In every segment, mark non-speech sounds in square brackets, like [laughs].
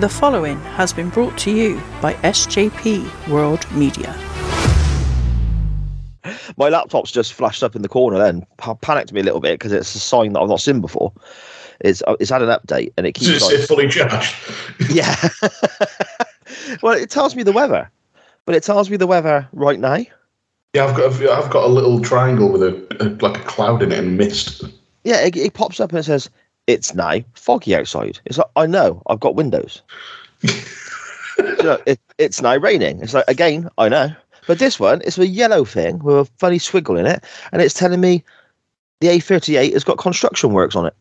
The following has been brought to you by SJP World Media. My laptop's just flashed up in the corner. Then pa- panicked me a little bit because it's a sign that I've not seen before. It's uh, it's had an update and it Does keeps it like, fully charged? [laughs] yeah. well, it tells me the weather, but it tells me the weather right now. Yeah, I've got I've got a little triangle with a, a like a cloud in it and mist. Yeah, it, it pops up and it says it's now foggy outside. It's like I know I've got windows. [laughs] you know, it, it's now raining. It's like again I know, but this one it's a yellow thing with a funny swiggle in it, and it's telling me the A38 has got construction works on it.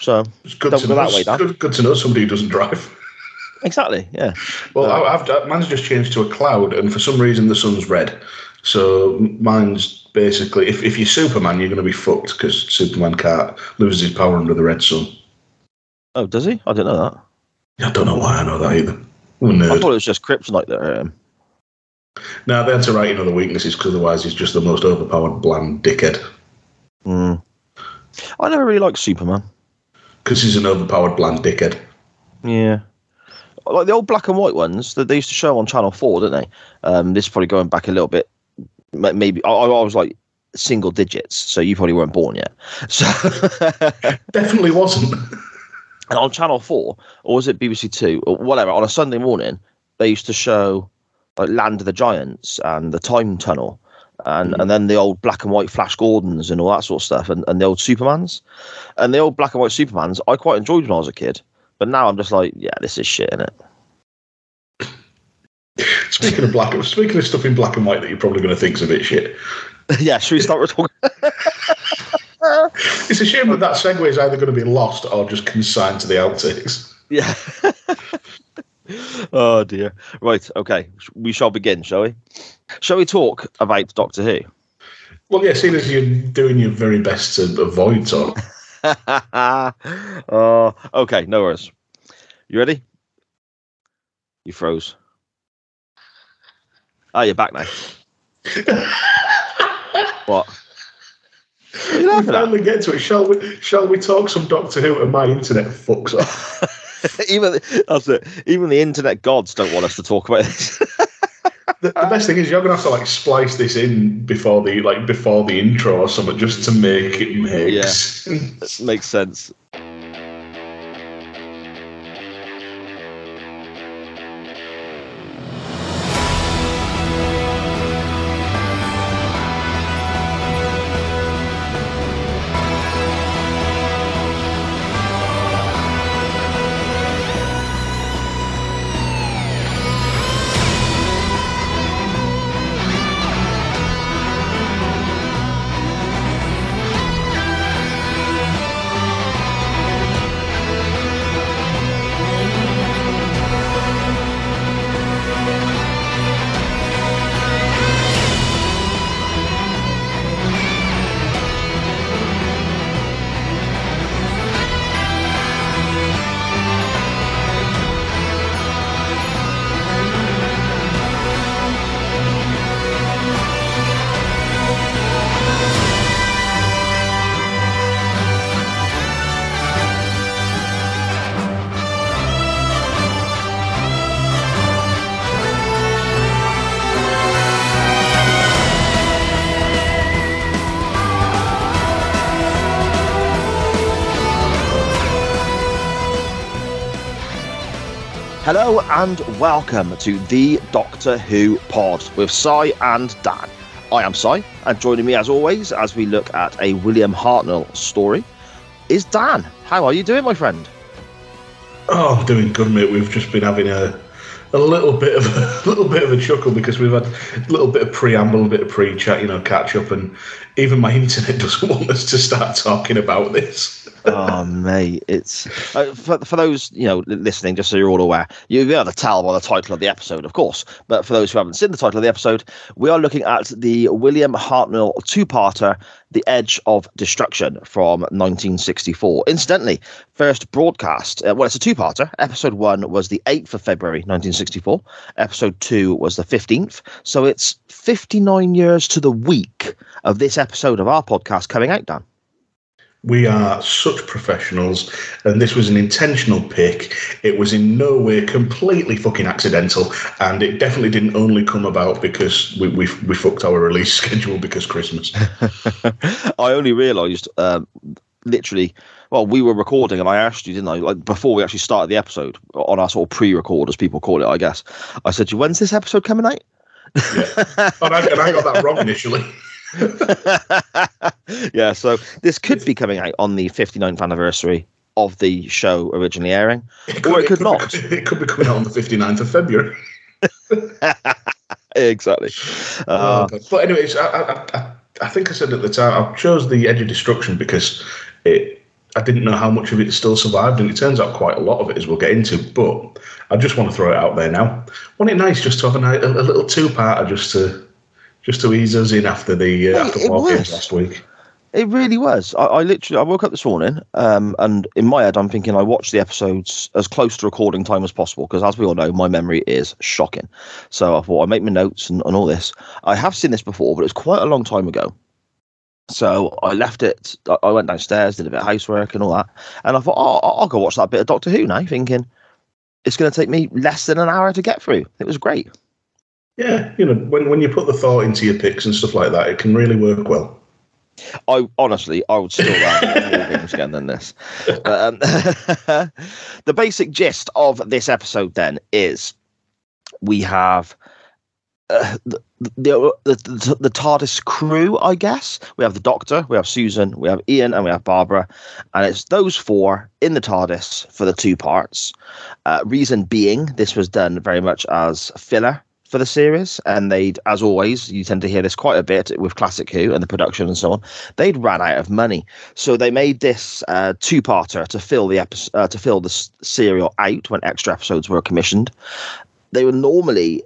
So It's good Don't to go know. that way, Dan. good, good to know somebody who doesn't drive. exactly, yeah. Well, Uh, I, I've uh, mine's just changed to a cloud, and for some reason the sun's red. So mine's basically if, if you're Superman, you're going to be fucked because Superman can't lose his power under the red sun. Oh, does he? I didn't know that. I don't know why I know that either. I thought it was just kryptonite that hurt him. Now they had to write in other weaknesses because otherwise he's just the most overpowered bland dickhead. Mm. I never really liked Superman. Because he's an overpowered bland dickhead. Yeah. Like the old black and white ones that they used to show on Channel 4, didn't they? Um, this is probably going back a little bit. Ma- Maybe I, I was like single digits, so you probably weren't born yet. [laughs] So, [laughs] Definitely wasn't. and on Channel 4, or was it BBC Two, or whatever, on a Sunday morning, they used to show like Land of the Giants and the Time Tunnel. And, mm-hmm. and then the old black and white Flash Gordons and all that sort of stuff, and, and the old Supermans. And the old black and white Supermans, I quite enjoyed when I was a kid. But now I'm just like, yeah, this is shit, innit? [laughs] Speaking of black, speaking of stuff in black and white that you're probably going to think's a bit shit. [laughs] yeah, should we start [laughs] with talking? It's a shame that that segue is either going to be lost or just consigned to the outtakes. Yeah. oh dear. Right. Okay. We shall begin, shall we? Shall we talk about Doctor Who? Well, yeah, seeing as you're doing your very best to avoid talk. oh, okay. No worries. You ready? You froze. Ah, you're back now. [laughs] what? You we laughing at? finally get to it. Shall we? Shall we talk some Doctor Who? And my internet fucks up. [laughs] even that's it. Even the internet gods don't want us to talk about this. [laughs] The, the best thing is you're going to have to like splice this in before the like before the intro or something just to make it make Yeah. sense. Makes sense. Hello and welcome to the Doctor Who pod with Si and Dan. I am Si, and joining me as always as we look at a William Hartnell story is Dan. How are you doing, my friend? Oh, doing good, mate. We've just been having a a little bit of a [laughs] little bit of a chuckle because we've had a little bit of preamble, a bit of pre-chat, you know, catch up, and even my [laughs] internet doesn't want us to start talking about this. Oh mate it's uh, for, for those you know listening just so you're all aware you'll be able to tell by the title of the episode of course. But for those who haven't seen the title of the episode we are looking at the william hartnell two-parter the edge of destruction from 1964 incidentally first broadcast uh, well it's a two-parter. Episode one was the 8th of february 1964 episode two was the 15th so it's 59 years to the week of this episode of our podcast coming out dan We are such professionals, and this was an intentional pick. It was in no way completely fucking accidental, and it definitely didn't only come about because we we, we fucked our release [laughs] schedule because Christmas. [laughs] I only realised, um, literally, well, we were recording, and I asked you, didn't I? Like before we actually started the episode on our sort of pre-record, as people call it, I guess. I said, to you, "When's this episode coming out?" Yeah. [laughs] and, I, and I got that wrong initially. [laughs] yeah, so this could be coming out on the 59th anniversary of the show originally airing, It or it could be- not. it could be coming out on the 59th of February. [laughs] exactly. Uh, [laughs] Oh, but anyways, I, I, I, I think I said at the time I chose the Edge of Destruction because it. I didn't know how much of it still survived, and it turns out quite a lot of it, as we'll get into. But I just want to throw it out there now. Wasn't it nice just to have a, a, a little two-parter just to just to ease us in after the uh, after War Games last week? It really was. I, I literally I woke up this morning, um, and in my head I'm thinking I watched the episodes as close to recording time as possible because, as we all know, my memory is shocking. So I thought I make my notes and, and all this. I have seen this before, but it was quite a long time ago. So I left it. I- went downstairs, did a bit of housework and all that, and I thought, oh, I'll go watch that bit of Doctor Who now. Thinking it's going to take me less than an hour to get through. It was great. Yeah, you know, when when you put the thought into your picks and stuff like that, it can really work well. I honestly, I would still rather War Games again than this. [laughs] But, um, [laughs] the basic gist of this episode then is we have uh, the, the, the the TARDIS crew, I guess. We have the Doctor, we have Susan, we have Ian, and we have Barbara, and it's those four in the TARDIS for the two parts. Uh, reason being, this was done very much as filler for the series, and they'd, as always, you tend to hear this quite a bit with Classic Who and the production and so on. They'd ran out of money, so they made this uh, two-parter to fill the episode uh, to fill the s- serial out when extra episodes were commissioned. They were normally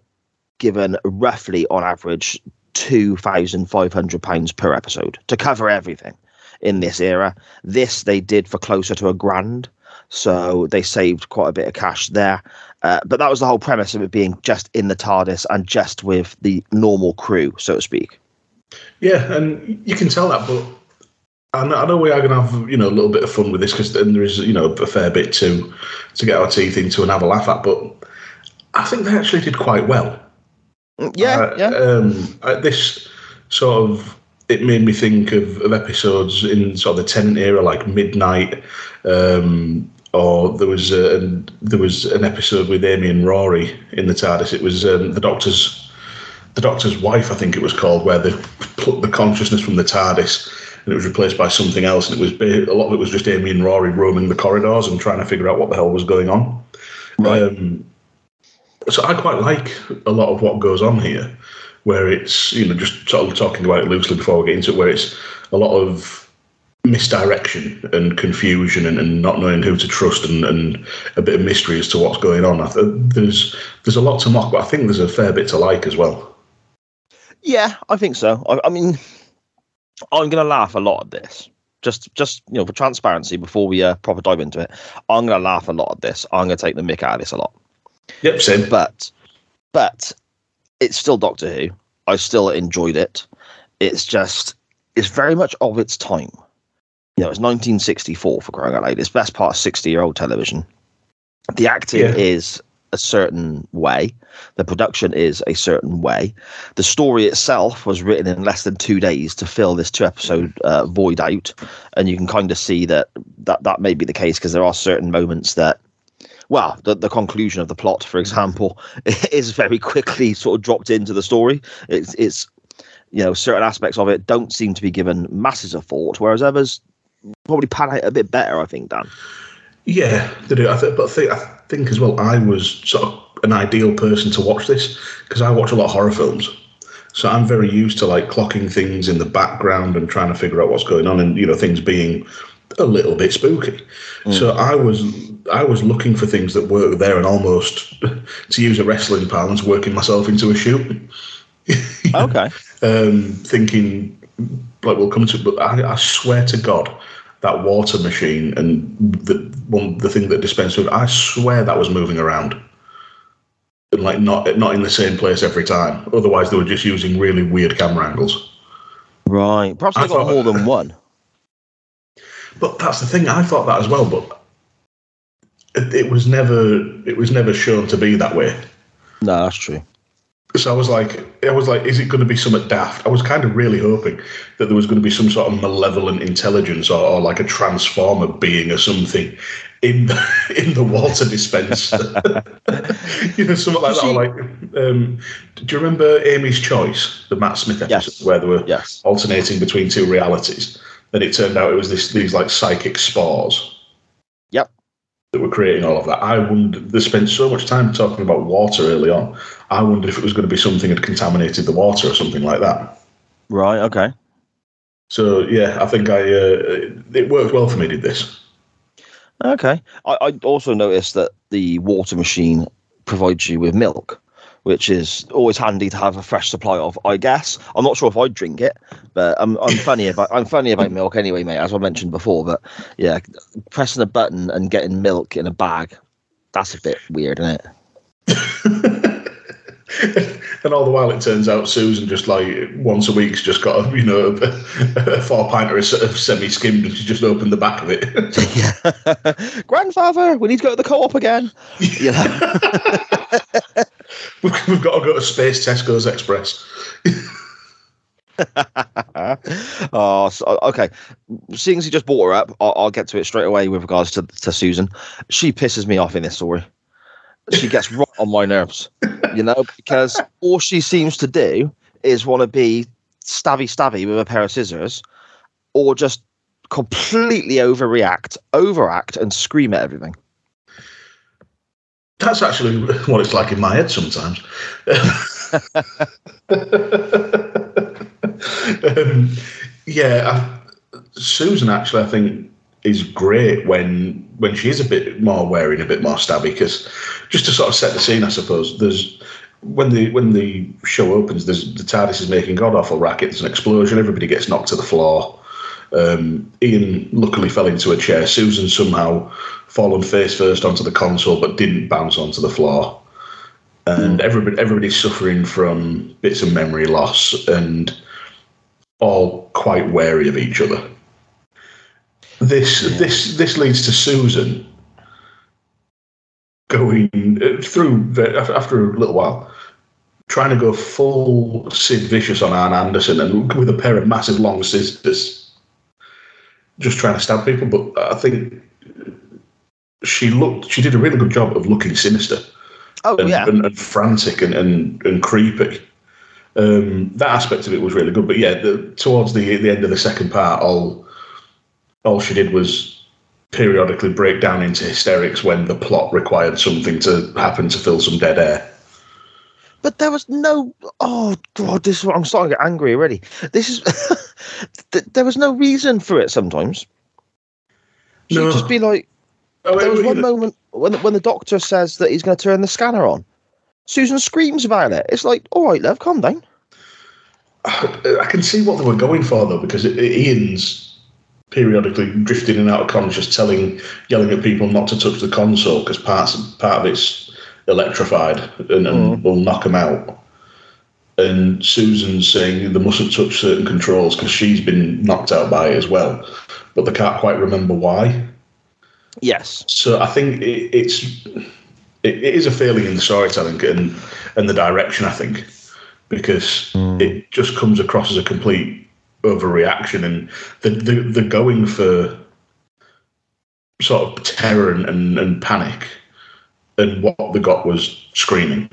given roughly, on average, two thousand five hundred pounds per episode to cover everything in this era. This they did for closer to a grand. So they saved quite a bit of cash there. Uh, but that was the whole premise of it being just in the TARDIS and just with the normal crew, so to speak. Yeah, and you can tell that, but I know, I know we are going to have you know a little bit of fun with this because then there is you know a fair bit to to get our teeth into and have a laugh at. But I think they actually did quite well. Mm, Yeah, Uh, yeah. Um, this sort of it made me think of, of episodes in sort of the Tennant era, like Midnight, um, or there was a, there was an episode with Amy and Rory in the TARDIS. It was um, the Doctor's the Doctor's wife, I think it was called, where they plucked the consciousness from the TARDIS and it was replaced by something else. And it was a lot of it was just Amy and Rory roaming the corridors and trying to figure out what the hell was going on. Right. Um, so I quite like a lot of what goes on here, where it's you know just sort of talking about it loosely before we get into it, where it's a lot of misdirection and confusion and, and not knowing who to trust and, and a bit of mystery as to what's going on. I th- there's there's a lot to mock, but I think there's a fair bit to like as well. Yeah, I think so. I, I mean, I'm going to laugh a lot at this. Just, just you know, for transparency, before we uh, proper dive into it, I'm going to laugh a lot at this. I'm going to take the mick out of this a lot. Yep, same. But, but it's still Doctor Who. I still enjoyed it. It's just, it's very much of its time. You know, it's 1964 for crying out loud. It's best part of 60 year old television. The acting Yeah. is a certain way. The production is a certain way. The story itself was written in less than two days to fill this two episode uh, void out, and you can kind of see that that that may be the case because there are certain moments that. Well, the, the conclusion of the plot, for example, [laughs] is very quickly sort of dropped into the story. It's, it's, you know, certain aspects of it don't seem to be given masses of thought, whereas others probably pan out a bit better. I think, Dan. Yeah, they do. I th- but I think, I think as well, I was sort of an ideal person to watch this because I watch a lot of horror films. So I'm very used to like clocking things in the background and trying to figure out what's going on, and you know things being a little bit spooky. So I was I was looking for things that were there and almost, [laughs] to use a wrestling parlance, working myself into a shoot. [laughs] Okay. um, thinking like we'll come to it, but I, I swear to God, that water machine and the one the thing that dispensed food, I swear that was moving around. And like not not in the same place every time. Otherwise they were just using really weird camera angles. Right. Perhaps I they got thought- more than [laughs] one. But that's the thing. I thought that as well, but it, it was never it was never shown to be that way. No, that's true. So I was like, I was like, is it going to be something daft? I was kind of really hoping that there was going to be some sort of malevolent intelligence or, or like a transformer being or something in the [laughs] in the water dispenser. [laughs] you know, something like that. Or like, um, do you remember Amy's Choice, the Matt Smith episode, Yes. where they were Yes. alternating between two realities? And it turned out it was this these like psychic spores. That were creating all of that. I wondered. They spent so much time talking about water early on. I wondered if it was going to be something had contaminated the water or something like that. Right. Okay. So yeah, I think I uh, it worked well for me. Did this? Okay. I, I also noticed that the water machine provides you with milk, which is always handy to have a fresh supply of. I guess I'm not sure if I'd drink it, but I'm I'm funny about I'm funny about milk anyway, mate. As I mentioned before, but yeah, pressing a button and getting milk in a bag, that's a bit weird, isn't it? [laughs] and all the while, it turns out Susan just like once a week's just got a, you know a, a four pinter of sort of semi skimmed and she just opened the back of it. [laughs] [laughs] yeah. Grandfather, we need to go to the co-op again. You know? [laughs] we've, got to go to Space Tesco's Express. [laughs] oh, so, okay. Seeing as he just brought her up, I'll, I'll get to it straight away with regards to, to Susan. She pisses me off in this story. She gets [laughs] right on my nerves, you know, because all she seems to do is want to be stabby stabby with a pair of scissors or just completely overreact, overact, and scream at everything. That's actually [laughs] what it's like in my head sometimes. [laughs] um, yeah, I, Susan actually, I think, is great when when she is a bit more wearing, a bit more stabby. Because just to sort of set the scene, I suppose there's when the when the show opens, there's the TARDIS is making god awful racket. There's an explosion. Everybody gets knocked to the floor. Um, Ian luckily fell into a chair. Susan somehow fallen face first onto the console, but didn't bounce onto the floor. And everybody everybody's suffering from bits of memory loss and all quite wary of each other. This this this leads to Susan going uh, through after a little while, trying to go full Sid Vicious on Arn Anderson and with a pair of massive long scissors, just trying to stab people. But I think she looked she did a really good job of looking sinister Oh and, yeah, and, and frantic and, and, and creepy. Um, that aspect of it was really good. But yeah, the, towards the the end of the second part, all all she did was periodically break down into hysterics when the plot required something to happen to fill some dead air. but there was no. Oh god, this is what I'm starting to get angry already. This is. [laughs] there was no reason for it. Sometimes she'd No. just be like. Oh, There was one moment when when the doctor says that he's going to turn the scanner on. Susan screams about it. It's like, all right, love, calm down. [sighs] I can see what they were going for though, because it, it- Ian's periodically drifting in and out of conscious, telling, yelling at people not to touch the console because parts part of it's electrified and, and mm. will knock them out. And Susan's saying they mustn't touch certain controls because she's been knocked out by it as well, but they can't quite remember why. Yes. So I think it, it's it, it is a failing in the storytelling and and the direction. I think because hmm. it just comes across as a complete overreaction and the the, the going for sort of terror and, and, and panic and what they got was screaming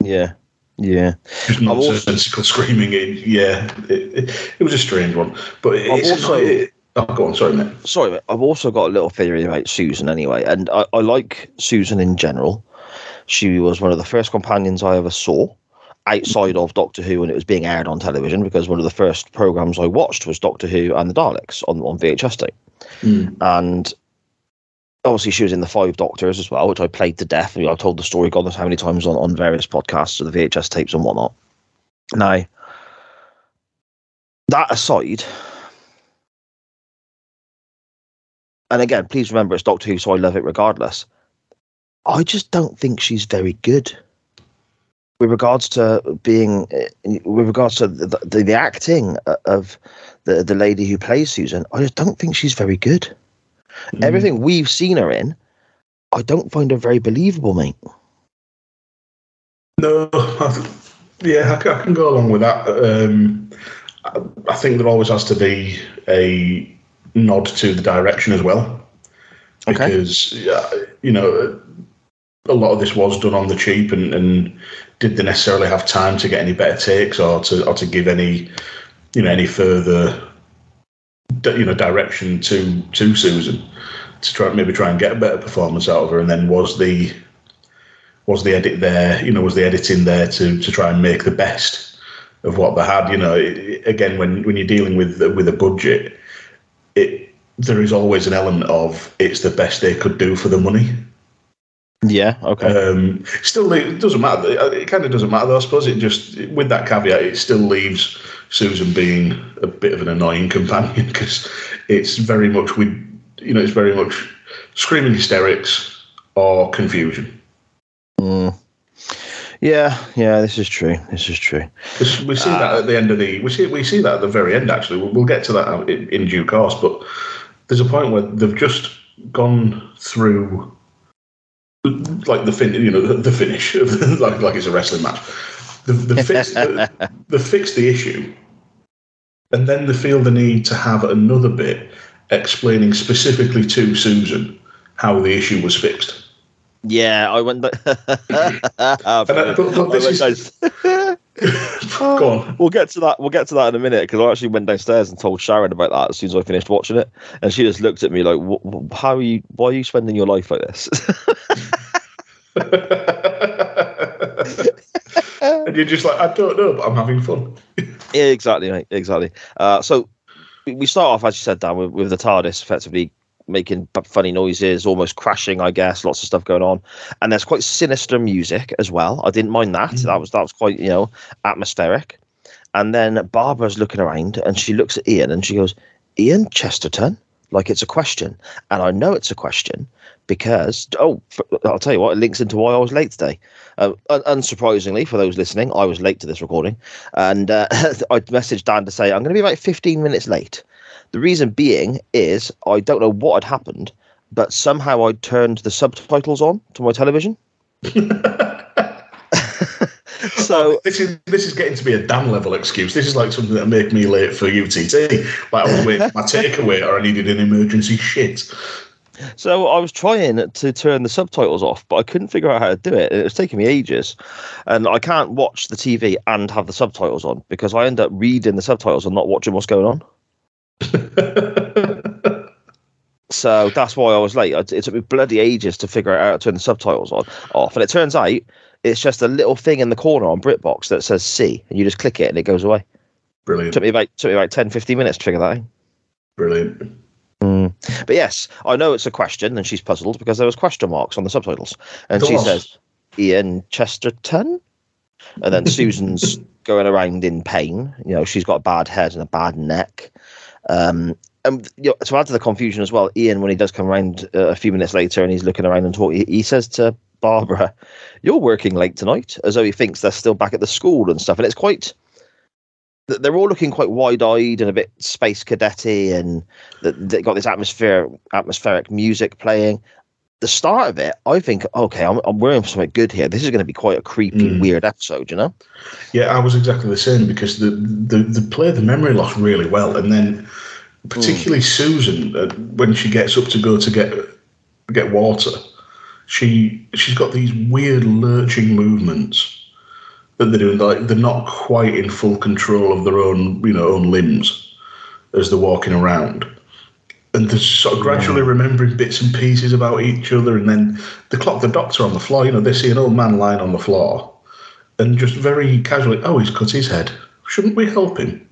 Yeah. Yeah. just I've also- nonsensical screaming it, yeah it, it, it was a strange one but it's also- it, oh go on sorry mate Sorry, mate. I've also got a little theory about Susan anyway, and I, I like Susan in general. She was one of the first companions I ever saw outside of Doctor Who when it was being aired on television because one of the first programs I watched was Doctor Who and the Daleks on, on VHS tape. Mm. And obviously she was in the Five Doctors as well, which I played to death. I mean, I've told the story God knows how many times on, on various podcasts of the VHS tapes and whatnot. Now, that aside, and again, please remember it's Doctor Who, so I love it regardless. I just don't think she's very good. with regards to being, uh, with regards to the, the, the acting of the the lady who plays Susan, I just don't think she's very good. Mm. Everything we've seen her in, I don't find her very believable, mate. No, [laughs] I, yeah, I, I, can go along with that. Um, I, I think there always has to be a nod to the direction as well, because you know a lot of this was done on the cheap, and, and did they necessarily have time to get any better takes or to or to give any you know any further you know direction to to Susan to try maybe try and get a better performance out of her, and then was the was the edit there? You know, was the editing there to to try and make the best of what they had? You know, it, again, when when you're dealing with with a budget, it there is always an element of it's the best they could do for the money. Yeah. Okay. Um, still, it doesn't matter. It kind of doesn't matter, though. I suppose it just with that caveat, it still leaves Susan being a bit of an annoying companion [laughs] because it's very much we, you know it's very much screaming hysterics or confusion. Mm. Yeah, yeah, this is true. This is true. We see uh, that at the end of the we see we see that at the very end. Actually, we'll, we'll get to that in, in due course. But there's a point where they've just gone through like the fin, you know, the, the finish, [laughs] like like it's a wrestling match. The the fix the, [laughs] the fix the issue, and then they feel the need to have another bit explaining specifically to Susan how the issue was fixed. Yeah, I went. but, [laughs] [laughs] but this is, [laughs] Go on. We'll get to that. We'll get to that in a minute because I actually went downstairs and told Sharon about that as soon as I finished watching it, and she just looked at me like, "How are you? Why are you spending your life like this?" and you're just like, "I don't know, but I'm having fun." yeah, exactly, mate. Exactly. Uh, so we start off, as you said, Dan, with, with the TARDIS effectively making funny noises, almost crashing, I guess. Lots of stuff going on, and there's quite sinister music as well. I didn't mind that. Mm. That was that was quite you know atmospheric. And then Barbara's looking around, and she looks at Ian, and she goes, "Ian Chesterton." Like it's a question, and I know it's a question because oh, I'll tell you what, it links into why I was late today. Uh, unsurprisingly, for those listening, I was late to this recording, and uh, [laughs] I messaged Dan to say I'm going to be about 15 minutes late. The reason being is I don't know what had happened, but somehow I turned the subtitles on to my television. [laughs] so [laughs] this is this is getting to be a damn level excuse. This is like something that make me late for UTT. Like I was waiting for my [laughs] takeaway or I needed an emergency shit. So I was trying to turn the subtitles off, but I couldn't figure out how to do it. It was taking me ages, and I can't watch the TV and have the subtitles on because I end up reading the subtitles and not watching what's going on. So that's why I was late. It took me bloody ages to figure out how to turn the subtitles on off, and it turns out it's just a little thing in the corner on BritBox that says C, and you just click it and it goes away. Brilliant. Took me about took me about 10, 15 minutes to figure that out. Brilliant. Mm. But yes, I know it's a question, and she's puzzled because there was question marks on the subtitles, and she says, "Ian Chesterton," and then [laughs] Susan's going around in pain. You know, she's got a bad head and a bad neck, um, and you know, to add to the confusion as well, Ian, when he does come around uh, a few minutes later and he's looking around and talking, he, says to Barbara, "You're working late tonight," as though he thinks they're still back at the school and stuff. And it's quite. They're all looking quite wide-eyed and a bit space cadetty, and they got this atmosphere, atmospheric music playing. The start of it, I think, okay, I'm, I'm wearing something good here. This is going to be quite a creepy, mm. weird episode, you know? Yeah, I was exactly the same because the the, the play the memory loss really well, and then particularly mm. Susan, uh, when she gets up to go to get get water, she she's got these weird lurching movements that they're doing. Like they're not quite in full control of their own you know own limbs as they're walking around. And they're sort of gradually hmm. remembering bits and pieces about each other, and then they clock the doctor on the floor. You know, they see an old man lying on the floor, and just very casually, "Oh, he's cut his head. Shouldn't we help him?"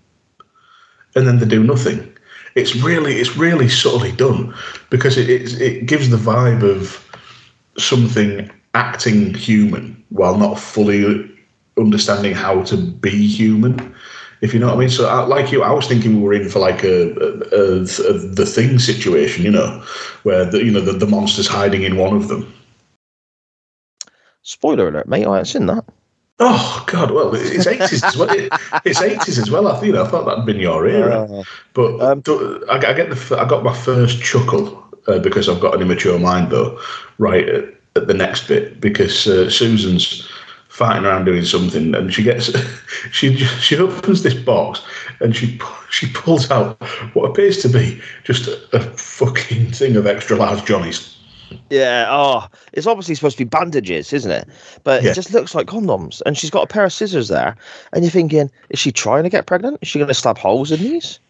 And then they do nothing it's really it's really subtly done because it, it, it gives the vibe of something acting human while not fully understanding how to be human if you know what I mean. So, uh, like you, I was thinking we were in for like a, a, a, a the thing situation, you know, where the you know the, the monster's hiding in one of them. Spoiler alert, mate! I haven't seen that. Oh God! Well, it's eighties as well. It's eighties as well. I think I thought that'd been your era, Uh, but Um, I, I get the I got my first chuckle uh, because I've got an immature mind though. Right at, at the next bit because uh, Susan's fighting around doing something and she gets [laughs] she she opens this box and she she pulls out what appears to be just a, a fucking thing of extra large johnnies. Yeah. Oh, it's obviously supposed to be bandages, isn't it? But Yeah. it just looks like condoms. And she's got a pair of scissors there. And you're thinking, is she trying to get pregnant? Is she going to stab holes in these?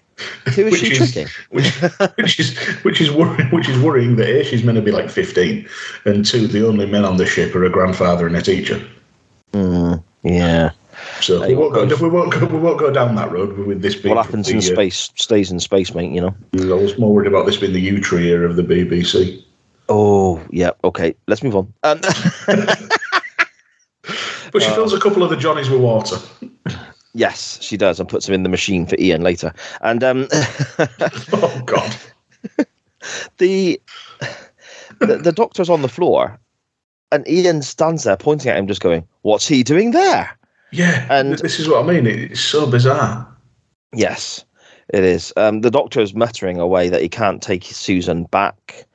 Who is Which she is- tricking? [laughs] which, which is which is worrying which is worrying that a she's meant to be like fifteen, and two the only men on the ship are a grandfather and a teacher. Mm, yeah. So we won't go we won't go we won't go down that road with this being What happens in space stays in space, mate, you know? I was more worried about this being the Yewtree era of the BBC. Oh, yeah. Okay. Let's move on. Um, [laughs] But she fills a couple of the Johnnies with water. [laughs] yes, she does, and puts them in the machine for Ian later. And um, [laughs] Oh God! the, the the doctor's on the floor, and Ian stands there pointing at him, just going, "What's he doing there?" Yeah, And- this is what I mean. It's so bizarre. Yes, it is. Um, the doctor is muttering away that he can't take Susan back.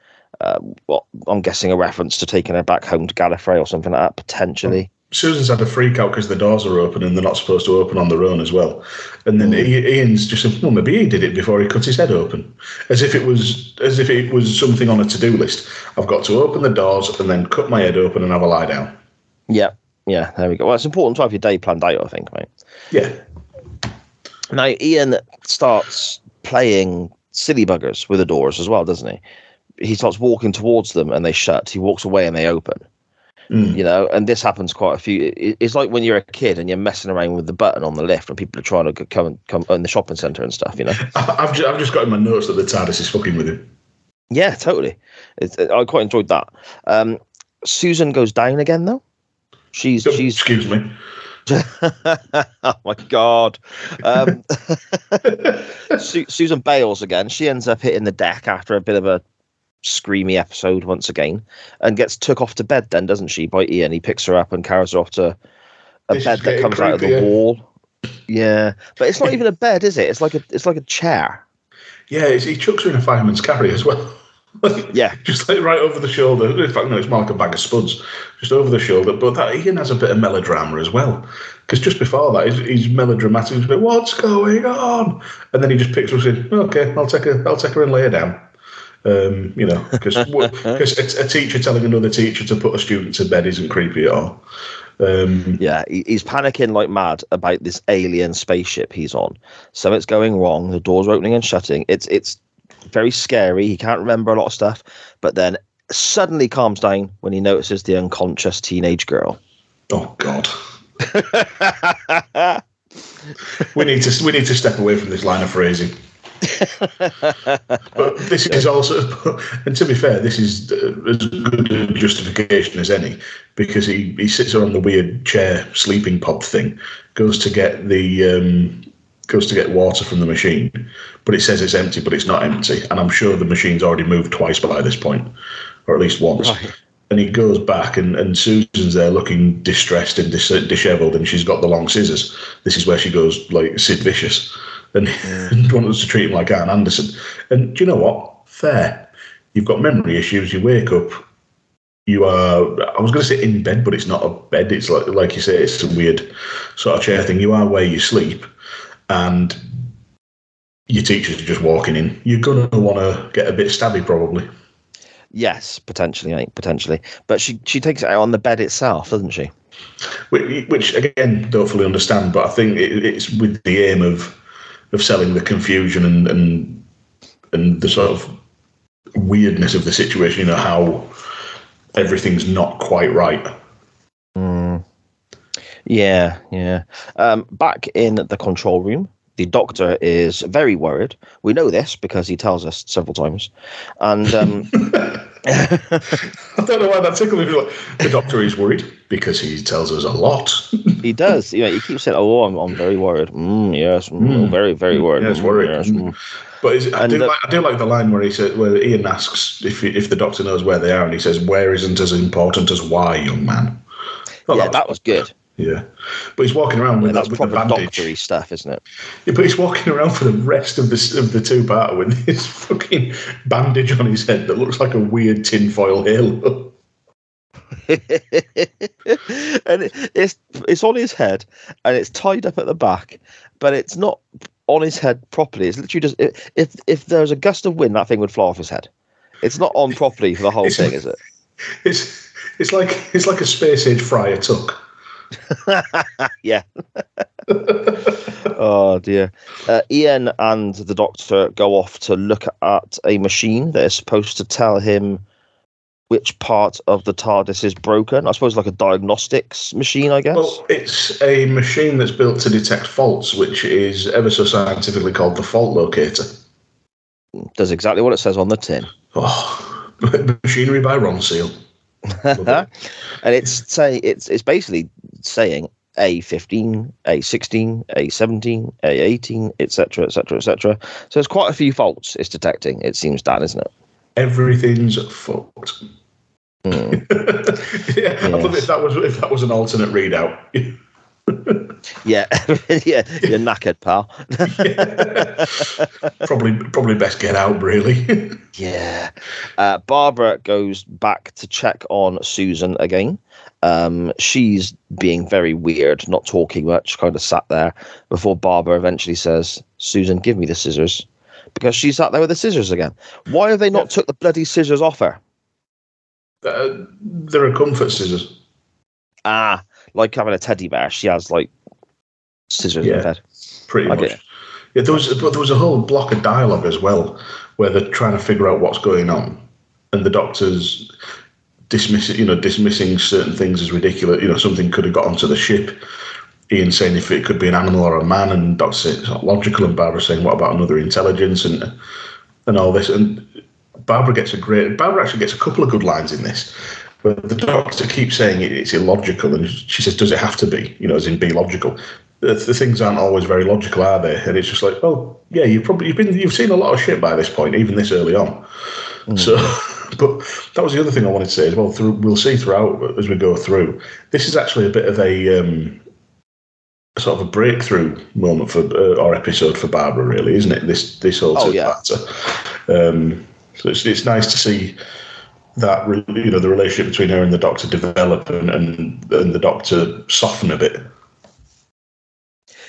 Uh, well, I'm guessing a reference to taking her back home to Gallifrey or something like that, potentially. Susan's had a freak out because the doors are open and they're not supposed to open on their own as well. And then I- Ian's just said, [laughs] "Well, maybe he did it before he cut his head open," as if it was as if it was something on a to-do list. I've got to open the doors and then cut my head open and have a lie down. Yeah, yeah, there we go. Well, it's important to have your day planned out, I think, mate. Yeah, Now, Ian starts playing silly buggers with the doors as well, doesn't he? He starts walking towards them and they shut. He walks away and they open. Mm. You know, and this happens quite a few. It's like when you're a kid and you're messing around with the button on the lift and people are trying to come and come in the shopping centre and stuff. You know. [laughs] I've just, I've just got in my notes that the TARDIS is fucking with him. Yeah, totally. It's, I quite enjoyed that. Um, Susan goes down again though. She's Oh, she's. Excuse me. [laughs] oh my god. Um, [laughs] Su- Susan bails again. She ends up hitting the deck after a bit of a screamy episode once again, and gets took off to bed. Then doesn't she? By Ian, he picks her up and carries her off to a This bed that comes out of the yeah. wall. Yeah, but it's not even a bed, is it? It's like a it's like a chair. Yeah, he chucks her in a fireman's carry as well. Like, [laughs] Yeah. just like right over the shoulder. In fact, no, it's more like a bag of spuds, just over the shoulder. But that Ian has a bit of melodrama as well, because just before that, he's, he's melodramatic. He's like, "What's going on?" And then he just picks her up and says, "Okay, I'll take her. I'll take her and lay her down." Um, you know, because [laughs] a, a teacher telling another teacher to put a student to bed isn't creepy at all. Um, Yeah, he's panicking like mad about this alien spaceship he's on. Something's going wrong. The doors are opening and shutting. It's it's very scary. He can't remember a lot of stuff, but then suddenly calms down when he notices the unconscious teenage girl. oh God. [laughs] we need to we need to step away from this line of phrasing. But this is also, and to be fair, this is as good a justification as any, because he, he sits on the weird chair sleeping pod thing, goes to get the um, goes to get water from the machine, but it says it's empty, but it's not empty, and I'm sure the machine's already moved twice by this point, or at least once. Right. And he goes back, and, and Susan's there looking distressed and dis- dishevelled, and she's got the long scissors. This is where she goes like Sid Vicious, and, [laughs] and wants to treat him like Arn Anderson. And do you know what? Fair. You've got memory issues. You wake up. You are. I was going to say in bed, but it's not a bed. It's like like you say, it's a weird sort of chair thing. You are where you sleep, and your teachers are just walking in. You're gonna want to get a bit stabby, probably. Yes, potentially, mate, potentially. But she she takes it out on the bed itself, doesn't she? which, which again don't fully understand but i think it, it's with the aim of of selling the confusion and and and the sort of weirdness of the situation you know how everything's not quite right Mm. Yeah, yeah. Um, back in the control room, the doctor is very worried. We know this because he tells us several times. And um, [laughs] [laughs] i don't know why that tickled me the doctor is worried because he tells us a lot he does. You know, he keeps saying, "Oh, I'm, I'm very worried." Mm, yes, mm, Mm. very, very worried. Yes, mm, worried. yes, Mm. mm. but is, I, do the- like, I do like the line where he said where ian asks if if the doctor knows where they are and he says where isn't as important as why young man Thought Yeah, that was good. Yeah, but he's walking around with Yeah, that's that with the proper doctory stuff, isn't it? Yeah, but he's walking around for the rest of the of the two part with [laughs] this fucking bandage on his head that looks like a weird tinfoil halo. [laughs] and it, it's it's on his head and it's tied up at the back, but it's not on his head properly. It's literally just if if, if there's a gust of wind, that thing would fly off his head. It's not on properly for the whole [laughs] It's- thing, is it? It's it's like it's like a space age Friar Tuck. [laughs] yeah. oh dear. Uh, Ian and the doctor go off to look at a machine that is supposed to tell him which part of the TARDIS is broken. I suppose like a diagnostics machine, I guess. Well, it's a machine that's built to detect faults, which is ever so scientifically called the fault locator. Does exactly what it says on the tin. Oh, [laughs] machinery by Ronseal. [laughs] And it's say it's it's basically saying A fifteen, A sixteen, A seventeen, A eighteen, etc. etc. etc. So there's quite a few faults it's detecting, it seems, Dan, isn't it? Everything's fucked. [laughs] Hmm. [laughs] yeah, I love it if that was if that was an alternate readout. [laughs] Yeah, yeah, you're knackered, pal. probably probably best get out, really. yeah. Uh, Barbara goes back to check on Susan again. Um, she's being very weird, not talking much, kind of sat there before Barbara eventually says, Susan, give me the scissors. Because she sat there with the scissors again. Why have they not took the bloody scissors off her? uh, there are a comfort scissors. Ah, like having a teddy bear. She has like scissors Yeah. in bed. pretty I much. it. Yeah, there was but there was a whole block of dialogue as well where they're trying to figure out what's going on, and the doctor's dismissing you know dismissing certain things as ridiculous. You know, something could have got onto the ship. Ian saying if it could be an animal or a man, and Doctor saying it's not logical, and Barbara saying what about another intelligence and and all this. And Barbara gets a great. Barbara actually gets a couple of good lines in this. But the doctor keeps saying it, it's illogical, and she says, "Does it have to be? You know, as in be logical?" The, the things aren't always very logical, are they? And it's just like, "Oh, yeah, you've probably you've been you've seen a lot of shit by this point, even this early on." So, [laughs] but that was the other thing I wanted to say as well. Through we'll see throughout as we go through. This is actually a bit of a um, sort of a breakthrough moment for uh, our episode for Barbara, really, isn't it? This this whole Oh, yeah. parter. Um, so it's, it's nice to see that you know the relationship between her and the Doctor develop and and, and the Doctor soften a bit.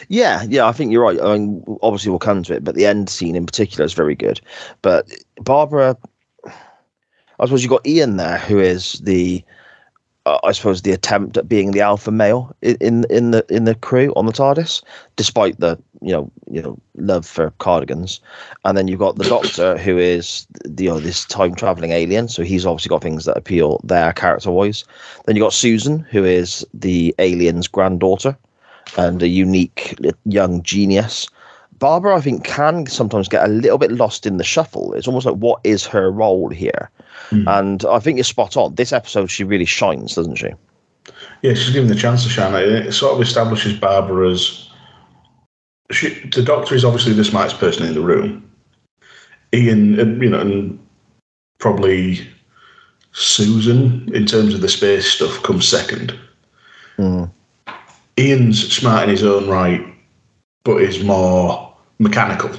Yeah, yeah, I think you're right. I mean, obviously we'll come to it, but the end scene in particular is very good. But Barbara, I suppose you've got Ian there, who is the, uh, I suppose, the attempt at being the alpha male in in the in the crew on the TARDIS, despite the you know you know love for cardigans. And then you've got the Doctor, [coughs] who is the, you know this time traveling alien, so he's obviously got things that appeal there character wise. Then you have got Susan, who is the alien's granddaughter and a unique young genius. Barbara, I think, can sometimes get a little bit lost in the shuffle. It's almost like, what is her role here? Hmm. And I think you're spot on. This episode, she really shines, doesn't she? Yeah, she's given the chance to shine. It sort of establishes Barbara as she, the Doctor is obviously the smartest person in the room. Ian, uh, you know, and probably Susan in terms of the space stuff comes second. Mm. Ian's smart in his own right, but is more mechanical,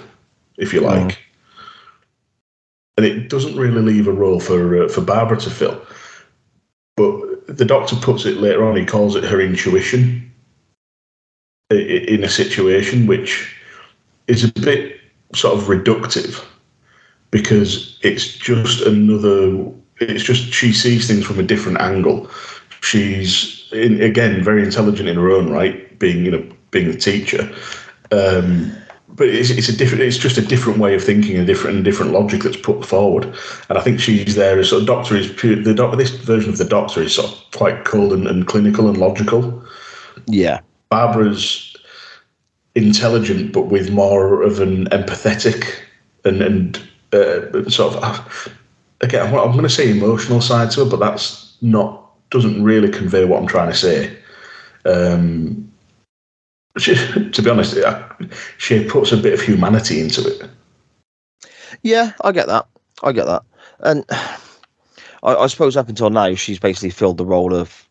if you like. And it doesn't really leave a role for uh, for Barbara to fill. But the doctor puts it later on. He calls it her intuition in a situation which is a bit sort of reductive because it's just another. It's just she sees things from a different angle. She's in, again very intelligent in her own right, being you know being the teacher. Um, but it's, it's a different. It's just a different way of thinking, a different and different logic that's put forward. And I think she's there as sort of doctor is pure. The doc, this version of the doctor is sort of quite cold and, and clinical and logical. Yeah. Barbara's intelligent, but with more of an empathetic and and uh, sort of again. I'm, I'm going to say emotional side to it, but that's not doesn't really convey what I'm trying to say. Um, she, to be honest, she puts a bit of humanity into it. Yeah, I get that. I get that. And I, I suppose up until now, she's basically filled the role of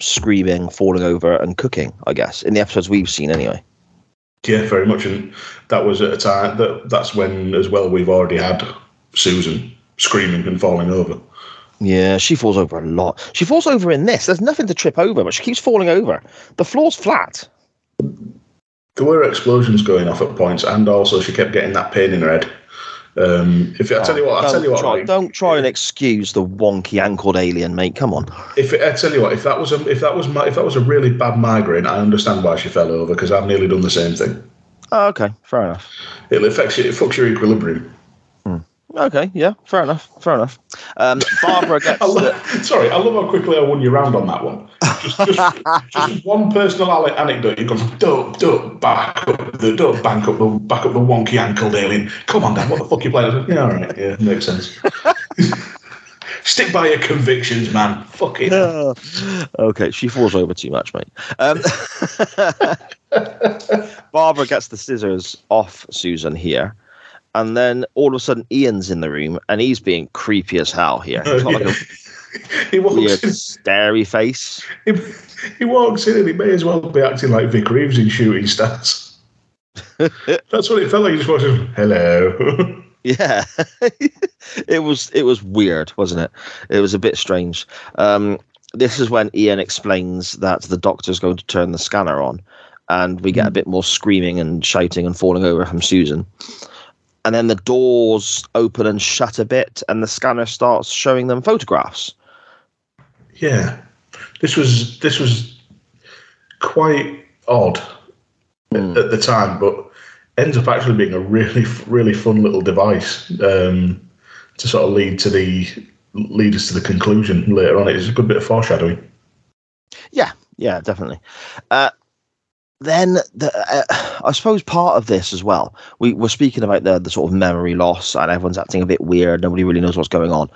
screaming, falling over, and cooking. I guess in the episodes we've seen anyway. Yeah, very much, and that was at a time that that's when as well we've already had Susan screaming and falling over. Yeah, she falls over a lot. She falls over in this. There's nothing to trip over, but she keeps falling over. The floor's flat. There were explosions going off at points, and also she kept getting that pain in her head. Um, if I tell you what, I tell you what, try, like, don't try and excuse the wonky ankled alien, mate. Come on. if I tell you what, if that was a if that was my, if that was a really bad migraine, I understand why she fell over because I've nearly done the same thing. Oh, okay, fair enough. It affects you, it fucks your equilibrium. Okay, yeah, fair enough, fair enough. Um, Barbara [laughs] gets. I the, [laughs] sorry, I love how quickly I won you round on that one. Just, just, [laughs] just one personal anecdote. You go, don't, don't back up the, don't bank up the, back up the wonky ankled alien. Come on, Dan, what the fuck you playing? Yeah, all right, yeah, makes sense. Stick by your convictions, man. Fuck it. okay, she falls over too much, mate. Um, Barbara gets the scissors off Susan here, and then all of a sudden Ian's in the room, and he's being creepy as hell here. He's got like a [laughs] he walks weird, in, starey face. he, he walks in and he may as well be acting like Vic Reeves in Shooting Stars. [laughs] That's what it felt like. He just walks in, hello. [laughs] Yeah, it was it was weird, wasn't it? It was a bit strange. Um, this is when Ian explains that the doctor's going to turn the scanner on, and we get a bit more screaming and shouting and falling over from Susan. And then the doors open and shut a bit, and the scanner starts showing them photographs. Yeah, this was this was quite odd Hmm. at the time, but ends up actually being a really really fun little device um, to sort of lead to the lead us to the conclusion later on. It's a good bit of foreshadowing. Yeah, yeah, definitely. Uh, then the, uh, I suppose part of this as well. We were speaking about the the sort of memory loss, and everyone's acting a bit weird. Nobody really knows what's going on.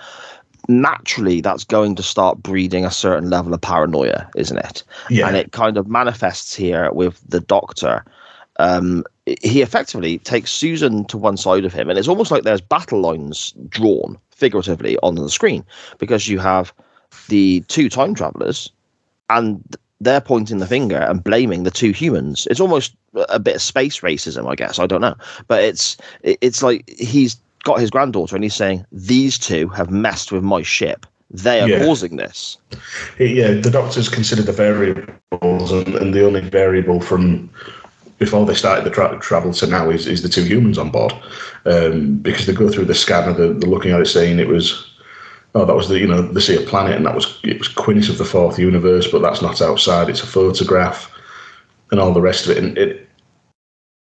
Naturally, that's going to start breeding a certain level of paranoia, isn't it? Yeah, And it kind of manifests here with the doctor. Um, he effectively takes Susan to one side of him, and it's almost like there's battle lines drawn figuratively on the screen because you have the two time travelers and they're pointing the finger and blaming the two humans. It's almost a bit of space racism, I guess. I don't know, but it's it's like he's got his granddaughter and he's saying these two have messed with my ship. They are Yeah. causing this. yeah. The doctors consider the variables, and, and the only variable from before they started the tra- travel to now is, is the two humans on board, um, because they go through the scanner, they're, they're looking at it, saying it was, oh, that was the you know they see a planet, and that was it was Quinnis of the fourth universe, but that's not outside; it's a photograph, and all the rest of it, and it.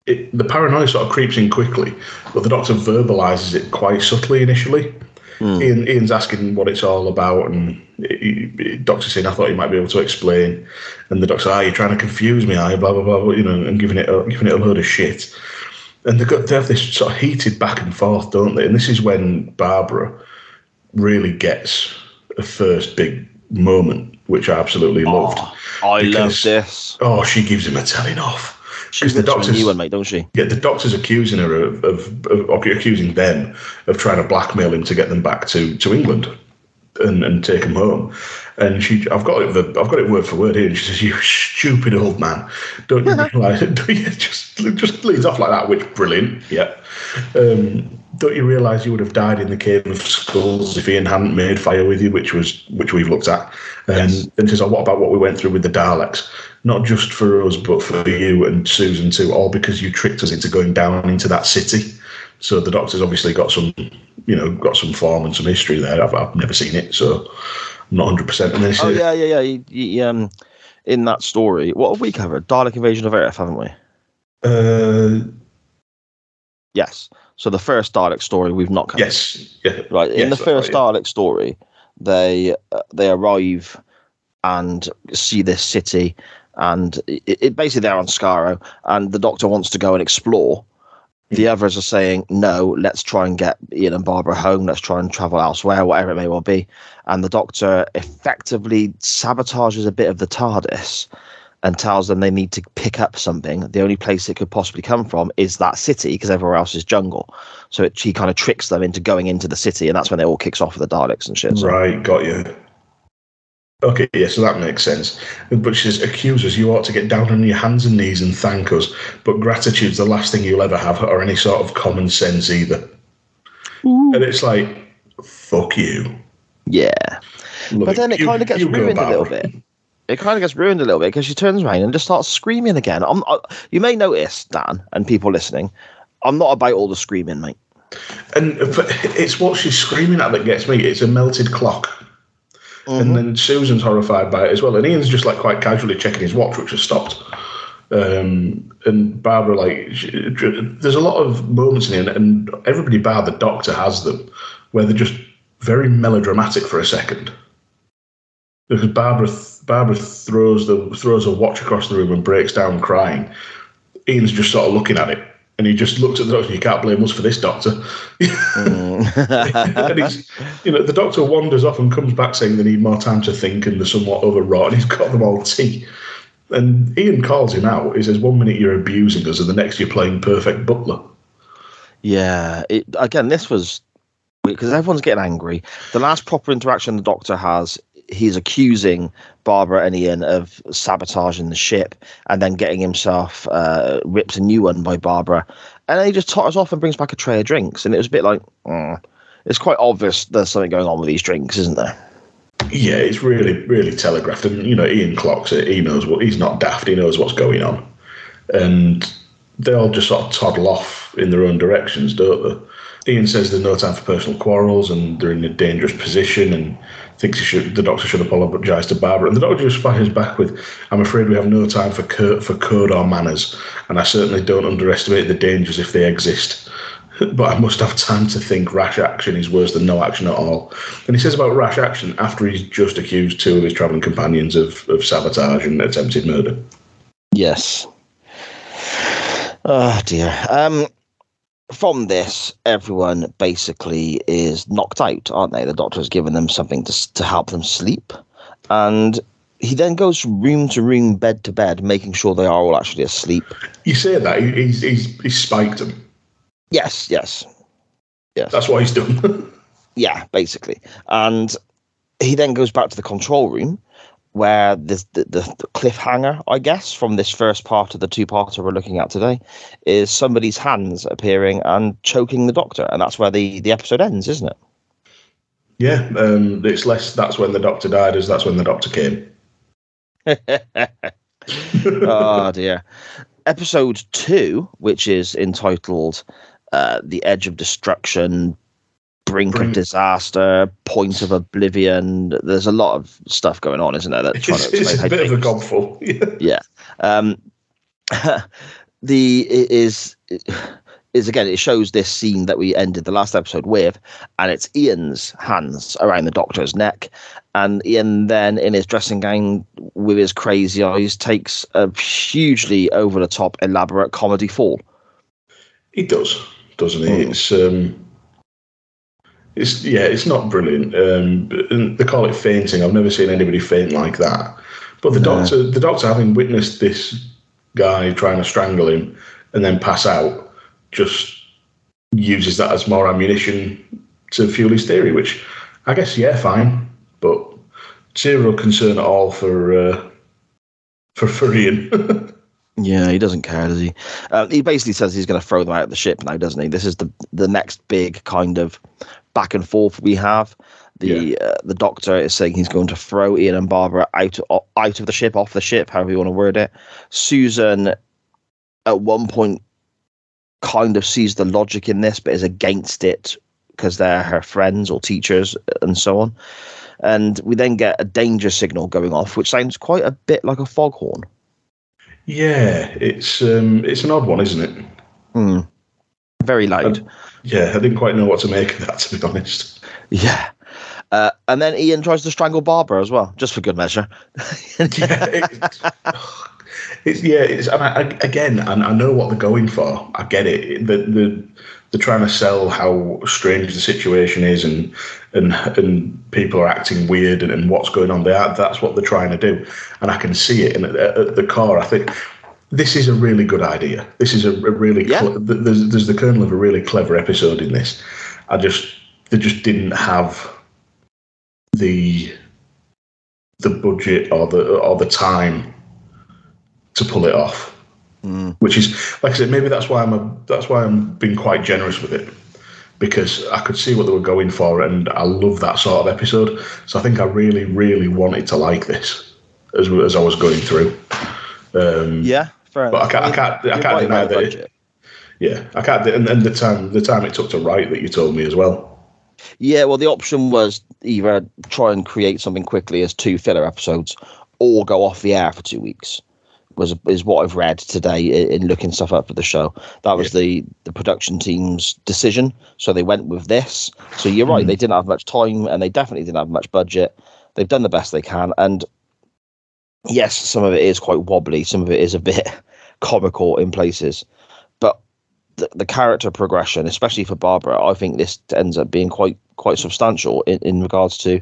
It, the paranoia sort of creeps in quickly, but the doctor verbalizes it quite subtly initially. Ian, Ian's asking what it's all about, and he, he, doctor saying, "I thought you might be able to explain." And the doctor, "Ah, you're trying to confuse me, are you?" Blah blah blah, blah, you know, and giving it a, giving it a load of shit. And they got they have this sort of heated back and forth, don't they? And this is when Barbara really gets a first big moment, which I absolutely loved. I love this. Oh, she gives him a telling off. She's the rips her a doctor's new one, mate, don't she? yeah, the doctor's accusing her of, of, of, of accusing them of trying to blackmail him to get them back to, to England and, and take him home. And she, I've got it, I've got it word for word here. And she says, "You stupid old man, don't you [laughs] realise?" [laughs] Don't you just just leads off like that, which brilliant. Yeah. Um, don't you realise you would have died in the cave of skulls if Ian hadn't made fire with you, which was which we've looked at. And Yes. and she says, oh, "What about what we went through with the Daleks? Not just for us, but for you and Susan too. All because you tricked us into going down into that city." So the Doctor's obviously got some, you know, got some form and some history there. I've, I've never seen it, so I'm not hundred percent. And this. Oh yeah, yeah, yeah. He, he, um, in that story, what have we covered? Dalek invasion of Earth, haven't we? uh, Yes. So the first Dalek story we've not covered. "Yes, yeah, Right. In Yes, the first right, yeah. Dalek story, they uh, they arrive and see this city, and it, it basically they're on Skaro, and the Doctor wants to go and explore. The others are saying, no, let's try and get Ian and Barbara home. Let's try and travel elsewhere, whatever it may well be. And the Doctor effectively sabotages a bit of the TARDIS and tells them they need to pick up something. The only place it could possibly come from is that city because everywhere else is jungle. So it, he kind of tricks them into going into the city, and that's when it all kicks off with the Daleks and shit. So, right, got you." Okay, yeah, so that makes sense. But she says, accusers, you ought to get down on your hands and knees and thank us. But gratitude's the last thing you'll ever have, or any sort of common sense either. And it's like, fuck you. Yeah. Love But then it You- kind of gets ruined a little bit. It kind of gets ruined a little bit because she turns around and just starts screaming again. I, you may notice, Dan, and people listening, I'm not about all the screaming, mate. And uh, but it's what she's screaming at that gets me. It's a melted clock. And then Susan's horrified by it as well. And Ian's just like quite casually checking his watch, which has stopped. Um, and Barbara, like, she, there's a lot of moments in here, and everybody bar the doctor has them, where they're just very melodramatic for a second. Because Barbara, Barbara throws the throws a watch across the room and breaks down crying. Ian's just sort of looking at it, and he just looks at the doctor. You can't blame us for this, doctor. Mm. [laughs] and he's, you know, the doctor wanders off and comes back saying they need more time to think and they're somewhat overwrought, and he's [laughs] got them all tea. And Ian calls him out. He says, "One minute you're abusing us, and the next you're playing perfect butler." Yeah. It, again, this was because everyone's getting angry. The last proper interaction the Doctor has, he's accusing Barbara and Ian of sabotaging the ship and then getting himself uh, ripped a new one by Barbara. And then he just totters off and brings back a tray of drinks. And it was a bit like, mm. it's quite obvious there's something going on with these drinks, isn't there? Yeah, it's really, really telegraphed, and you know, Ian clocks it. He knows what he's not daft. He knows what's going on, and they all just sort of toddle off in their own directions, don't they? Ian says there's no time for personal quarrels, and they're in a dangerous position, and thinks should, the doctor should apologise to Barbara. And the doctor just fires back with, "I'm afraid we have no time for cur- for code or manners, and I certainly don't underestimate the dangers if they exist." [laughs] But I must have time to think rash action is worse than no action at all. And he says about rash action after he's just accused two of his travelling companions of, of sabotage and attempted murder. Yes. Oh dear. Um, from this, everyone basically is knocked out, aren't they? The doctor has given them something to to help them sleep, and he then goes from room to room, bed to bed, making sure they are all actually asleep. You say that, he- he's, he's, he's spiked them. Yes, yes, yes. That's what he's done. [laughs] yeah, basically. And he then goes back to the control room where the, the, the, cliffhanger, I guess, from this first part of the two parter we're looking at today is somebody's hands appearing and choking the doctor. And that's where the, the episode ends, isn't it? yeah, um, it's less that's when the doctor died as that's when the doctor came. oh [laughs] dear. Episode two, which is entitled uh, The Edge of Destruction, Brink, Brink. of Disaster, Point of Oblivion. There's a lot of stuff going on, isn't there? That trying It's, to it's a bit of a gobful. [laughs] Yeah. um [laughs] the it is is again it shows this scene that we ended the last episode with and it's ian's hands around the doctor's neck and ian then in his dressing gown with his crazy eyes takes a hugely over the top elaborate comedy fall He does, doesn't he? Mm. It's um, it's yeah, it's not brilliant. Um, they call it fainting. I've never seen anybody faint like that. But the No. doctor, the doctor, having witnessed this guy trying to strangle him and then pass out, just uses that as more ammunition to fuel his theory. Which I guess, yeah, fine, but zero concern at all for uh, for for Ian. [laughs] Yeah, he doesn't care, does he? Uh, he basically says he's going to throw them out of the ship now, doesn't he? This is the the next big kind of back and forth we have. The uh, the doctor is saying he's going to throw Ian and Barbara out o- out of the ship, off the ship, however you want to word it. Susan, at one point, kind of sees the logic in this, but is against it because they're her friends or teachers and so on. And we then get a danger signal going off, which sounds quite a bit like a foghorn. yeah, it's um, it's an odd one, isn't it? Hmm. Very loud. Yeah, I didn't quite know what to make of that, to be honest. Yeah. Uh, and then Ian tries to strangle Barbara as well, just for good measure. [laughs] yeah, it's, it's yeah, it's and I, I- again, and I know what they're going for. I get it. The the they're trying to sell how strange the situation is, and and and people are acting weird, and, and what's going on. They are, that's what they're trying to do, and I can see it. And at, at the core, I think this is a really good idea. This is a, a really Yeah. cle- there's there's the kernel of a really clever episode in this. I just they just didn't have the the budget or the or the time to pull it off. Which is, like I said, maybe that's why I'm a, that's why I'm being quite generous with it because I could see what they were going for, and I love that sort of episode. So I think I really, really wanted to like this as as I was going through. Um, Yeah, fair But I can't- I can't- I can't deny that budget. Yeah, I can't. And, and the time the time it took to write that you told me as well. Yeah, well, the option was either try and create something quickly as two filler episodes, or go off the air for two weeks. Was is what I've read today in, in looking stuff up for the show. That was the the production team's decision, so they went with this. So you're right; hmm. they didn't have much time, and they definitely didn't have much budget. They've done the best they can, and yes, some of it is quite wobbly. Some of it is a bit comical in places, but the, the character progression, especially for Barbara, I think this ends up being quite quite substantial in, in regards to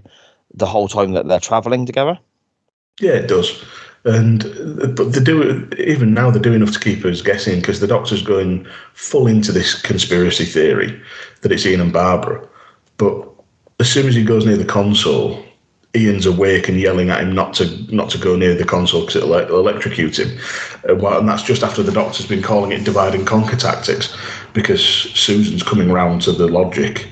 the whole time that they're traveling together. Yeah, it does. And but they do even now they do enough to keep us guessing because the doctor's going full into this conspiracy theory that it's Ian and Barbara. But as soon as he goes near the console, Ian's awake and yelling at him not to not to go near the console because it'll, it'll electrocute him. Uh, well, and that's just after the doctor's been calling it divide and conquer tactics because Susan's coming round to the logic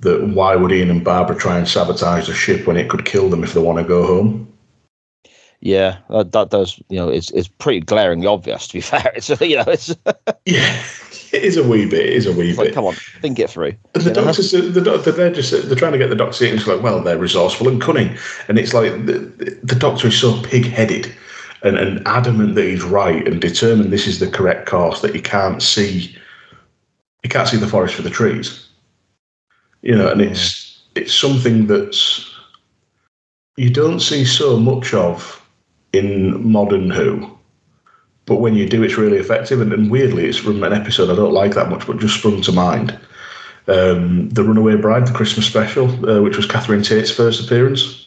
that why would Ian and Barbara try and sabotage the ship when it could kill them if they want to go home? Yeah, that, that does you know it's it's pretty glaringly obvious. To be [laughs] fair, it's you know it's, [laughs] Yeah, it is a wee bit. It is a wee it's like bit. come on, think it through. And the you know? doctors, the doctor, they're just they're trying to get the doctor. And it's like, well, they're resourceful and cunning, and it's like the, the doctor is so pig-headed and, and adamant that he's right and determined this is the correct course that he can't see. He can't see the forest for the trees. You know, and it's mm. it's something that's you don't see so much of in modern Who. But when you do, it's really effective. And, and weirdly, it's from an episode I don't like that much, but just sprung to mind. Um, the Runaway Bride, the Christmas special, uh, which was Catherine Tate's first appearance.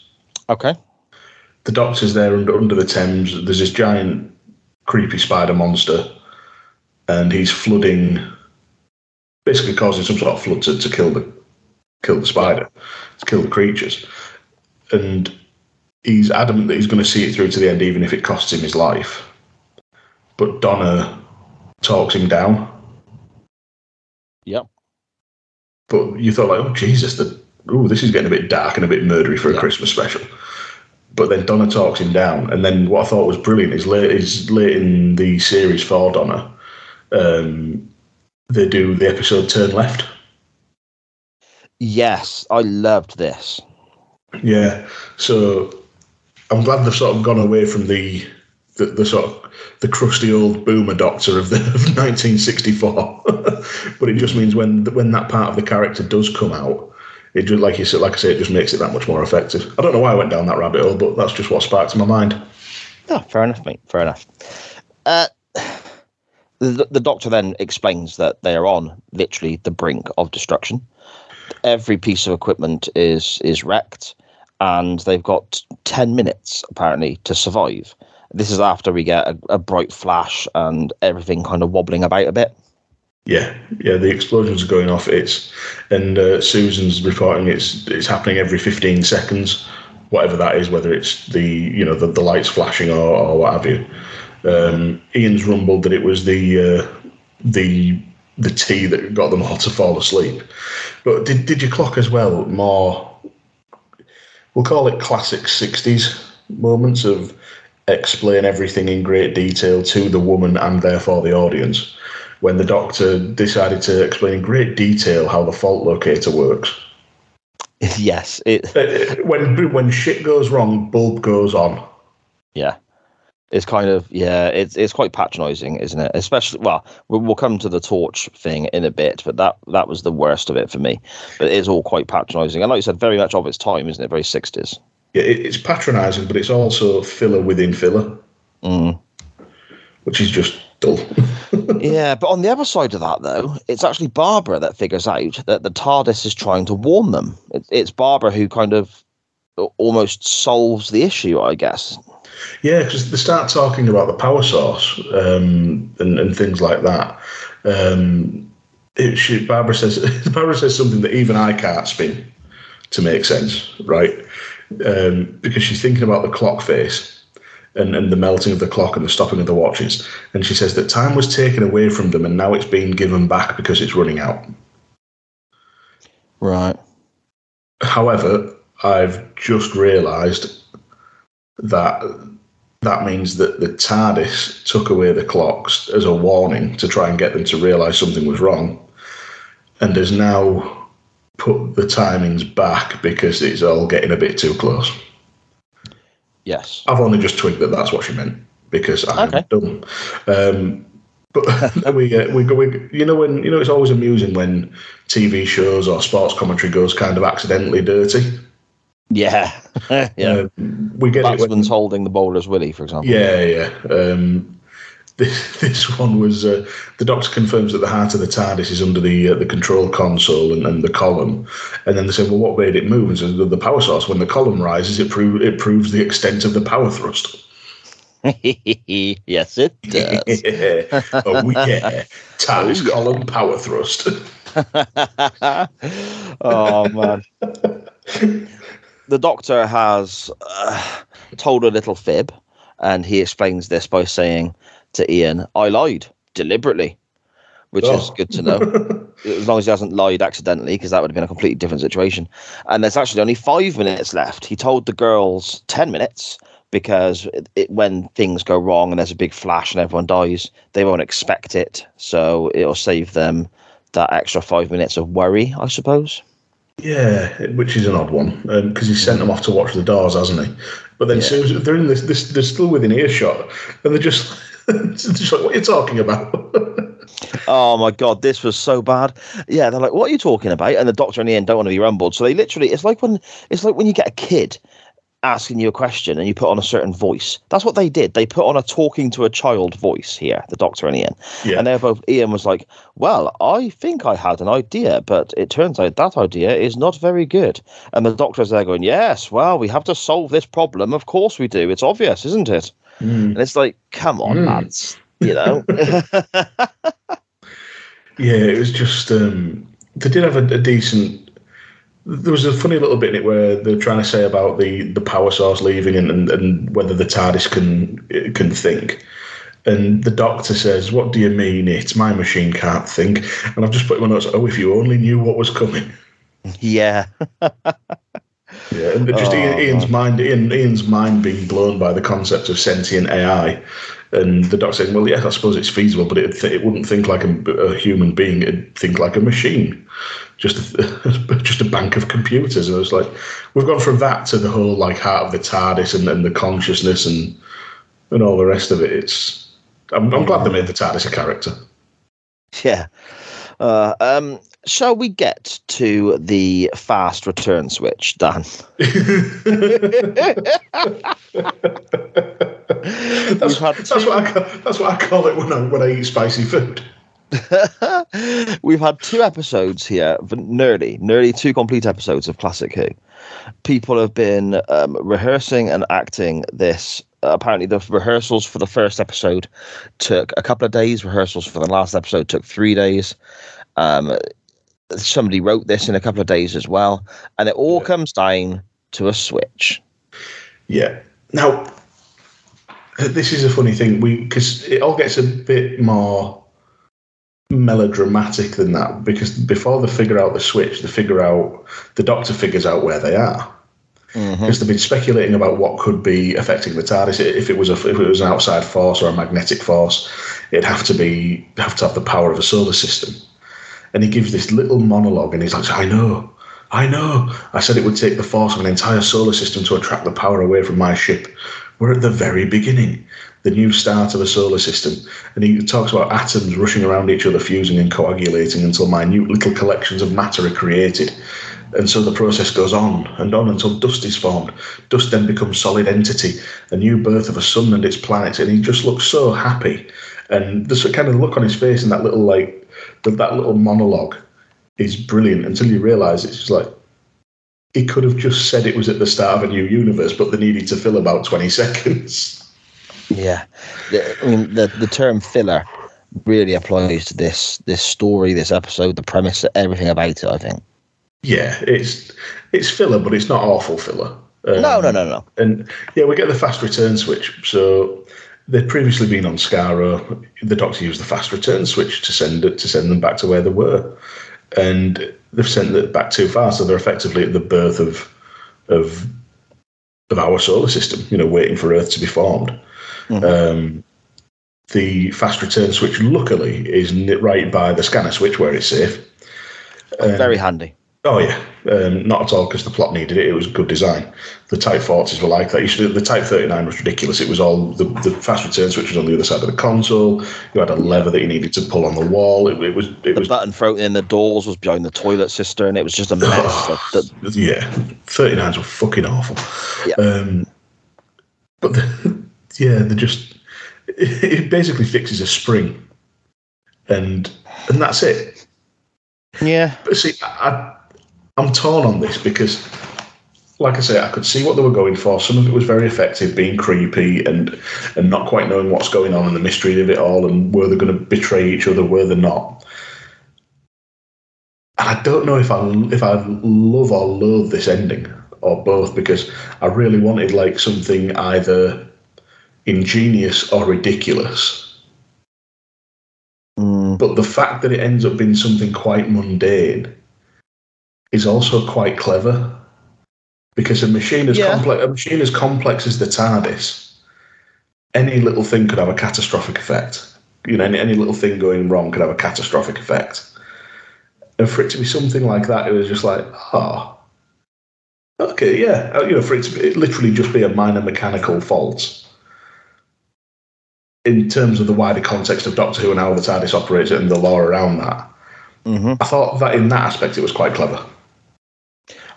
Okay, The Doctor's there under, under the Thames. There's this giant, creepy spider monster, and he's flooding, basically causing some sort of flood to, to kill the kill the spider, to kill the creatures. And he's adamant that he's going to see it through to the end, even if it costs him his life. But Donna talks him down. yep, But you thought, like, oh Jesus, the ooh, this is getting a bit dark and a bit murdery for a. Christmas special. But then Donna talks him down, and then what I thought was brilliant is late is late in the series for Donna, um, they do the episode Turn Left. yes, I loved this. Yeah, so I'm glad they've sort of gone away from the the, the sort of the crusty old boomer doctor of the [laughs] of 1964. [laughs] but it just means when when that part of the character does come out, it just like you said, like I say, it just makes it that much more effective. I don't know why I went down that rabbit hole, but that's just what sparked my mind. Oh, fair enough, mate. Fair enough. Uh, the, the doctor then explains that they are on literally the brink of destruction. Every piece of equipment is is wrecked, and they've got ten minutes apparently to survive. This is after we get a, a bright flash and everything kind of wobbling about a bit. Yeah, yeah, the explosions are going off. It's and uh, Susan's reporting it's it's happening every 15 seconds, whatever that is, whether it's the you know the, the lights flashing or, or what have you. Um, Ian's rumbled that it was the uh, the the tea that got them all to fall asleep. But did did you clock as well more? We'll call it classic 60s moments of explain everything in great detail to the woman and therefore the audience when the doctor decided to explain in great detail how the fault locator works. [laughs] yes, it Uh, When when shit goes wrong, bulb goes on. yeah it's kind of yeah it's it's quite patronizing isn't it? Especially well we'll, come to the torch thing in a bit but that that was the worst of it for me. But it is all quite patronizing. And like you said very much of its time isn't it? Very 60s Yeah, It's patronising, but it's also filler within filler, mm. which is just dull. [laughs] yeah but on the other side of that though it's actually barbara that figures out that the tardis is trying to warn them. It's barbara who kind of almost solves the issue i guess Yeah, because they start talking about the power source um, and, and things like that. Um, it, she, Barbara says [laughs] Barbara says something that even I can't spin to make sense, right? um, because she's thinking about the clock face and, and the melting of the clock and the stopping of the watches. And she says that time was taken away from them and now it's being given back because it's running out. Right. However, I've just realised that that means that the TARDIS took away the clocks as a warning to try and get them to realise something was wrong, and has now put the timings back because it's all getting a bit too close. Yes. I've only just twigged that that's what she meant because I'm Okay. dumb. Um, but [laughs] we uh, we go. We, you know when you know it's always amusing when TV shows or sports commentary goes kind of accidentally dirty. Yeah. [laughs] yeah. Um, we get it when, Batsman's holding the bowler's willy, for example. Yeah, yeah. Um, [laughs] this, this one was uh, the doctor confirms that the heart of the TARDIS is under the uh, the control console and, and the column, and then they say, "Well, what made it move?" And says, "The power source. When the column rises, it prove it proves the extent of the power thrust." [laughs] yes, it does. yeah. Oh yeah, TARDIS Oh, yeah. column power thrust. oh man. The doctor has uh, told a little fib, and he explains this by saying to Ian, "I lied deliberately," which is Oh. good to know. [laughs] as long as he hasn't lied accidentally, because that would have been a completely different situation. And there's actually only five minutes left. He told the girls ten minutes because it, it, when things go wrong and there's a big flash and everyone dies, they won't expect it. So it'll save them that extra five minutes of worry, I suppose. Yeah, which is an odd one um, because he sent them off to watch the doors, hasn't he? But then Yeah. they're in this, this, they're still within earshot, and they're just, [laughs] just like, "What are you talking about?" [laughs] Oh my god, this was so bad. Yeah, they're like, "What are you talking about?" And the doctor and Ian don't want to be rumbled, so they literally it's like when it's like when you get a kid asking you a question and you put on a certain voice. That's what they did. They put on a talking to a child voice here, the doctor and Ian. Yeah. And they're both Ian was like, Well, I think I had an idea, but it turns out that idea is not very good. And the doctor's there going, Yes, well, we have to solve this problem. Of course we do. It's obvious, isn't it? Mm. And it's like, come on, Mm. lads. You know? [laughs] Yeah, it was just um, they did have a, a decent. There was a funny little bit in it where they're trying to say about the, the power source leaving and, and, and whether the TARDIS can can think. And the doctor says, "What do you mean? It's my machine can't think." And I've just put in my notes. Oh, if you only knew what was coming. yeah. [laughs] Yeah, and just Oh, Ian, Ian's mind, Ian, Ian's mind being blown by the concept of sentient AI, and the doctor says, "Well, yes, I suppose it's feasible, but it it wouldn't think like a, a human being; it'd think like a machine, just a, [laughs] just a bank of computers." And I was like, "We've gone from that to the whole like heart of the TARDIS and, and the consciousness and and all the rest of it." It's I'm, I'm glad they made the TARDIS a character. Yeah. Uh, um, shall we get to the fast return switch, Dan? [laughs] That's, that's what I call, that's what I call it when I when I eat spicy food. [laughs] We've had two episodes here, nearly, nearly two complete episodes of Classic Who. People have been um, rehearsing and acting this. Uh, apparently, the rehearsals for the first episode took a couple of days. Rehearsals for the last episode took three days. Um, somebody wrote this in a couple of days as well, and it all Yeah. comes down to a switch. Yeah. Now, this is a funny thing. We because it all gets a bit more melodramatic than that. Because before they figure out the switch, they figure out the Doctor figures out where they are. Mm-hmm. Because they've been speculating about what could be affecting the TARDIS. If it was a, if it was an outside force or a magnetic force, it'd have to be have to have the power of a solar system. And he gives this little monologue, and he's like, "I know, I know. I said it would take the force of an entire solar system to attract the power away from my ship. We're at the very beginning, the new start of a solar system." And he talks about atoms rushing around each other, fusing and coagulating until minute little collections of matter are created. And so the process goes on and on until dust is formed. Dust then becomes solid entity, a new birth of a sun and its planets. And he just looks so happy. And there's a kind of look on his face and that little like that, that little monologue is brilliant until you realise it's just like he could have just said it was at the start of a new universe, but they needed to fill about twenty [laughs] seconds. Yeah, The- I mean the the term filler really applies to this this story, this episode, the premise, everything about it. I think. Yeah, it's it's filler, but it's not awful filler. Um, no, no, no, no. And yeah, we get the fast return switch. So they'd previously been on Skaro. The Doctor used the fast return switch to send it to send them back to where they were, and they've sent it back too far. So they're effectively at the birth of of of our solar system. You know, waiting for Earth to be formed. Um, the fast return switch, luckily, is right by the scanner switch where it's safe. Very handy. Oh yeah, um, not at all because the plot needed it. It was good design. The Type 40s were like that. You should, the Type 39 was ridiculous. It was all the, the fast return switch was on the other side of the console. You had a lever that you needed to pull on the wall. It, it was it The was button thrown in the doors was behind the toilet cistern. It was just a mess. that, that, yeah, 39s were fucking awful. Yeah. Um, but the, [laughs] yeah, they just it, [laughs] it basically fixes a spring, and and that's it. yeah. But see, I, I'm torn on this because, like I say, I could see what they were going for. Some of it was very effective, being creepy and and not quite knowing what's going on and the mystery of it all, and were they going to betray each other, were they not? And I don't know if I if I love or loathe this ending or both because I really wanted like something either ingenious or ridiculous. Mm, But the fact that it ends up being something quite mundane is also quite clever. Because a machine as Yeah. complex a machine as complex as the TARDIS, any little thing could have a catastrophic effect. You know, any, any little thing going wrong could have a catastrophic effect. And for it to be something like that, it was just like, oh, okay, yeah. Uh, You know, for it to be, it literally just be a minor mechanical fault in terms of the wider context of Doctor Who and how the TARDIS operates and the law around that. mhm. I thought that in that aspect it was quite clever.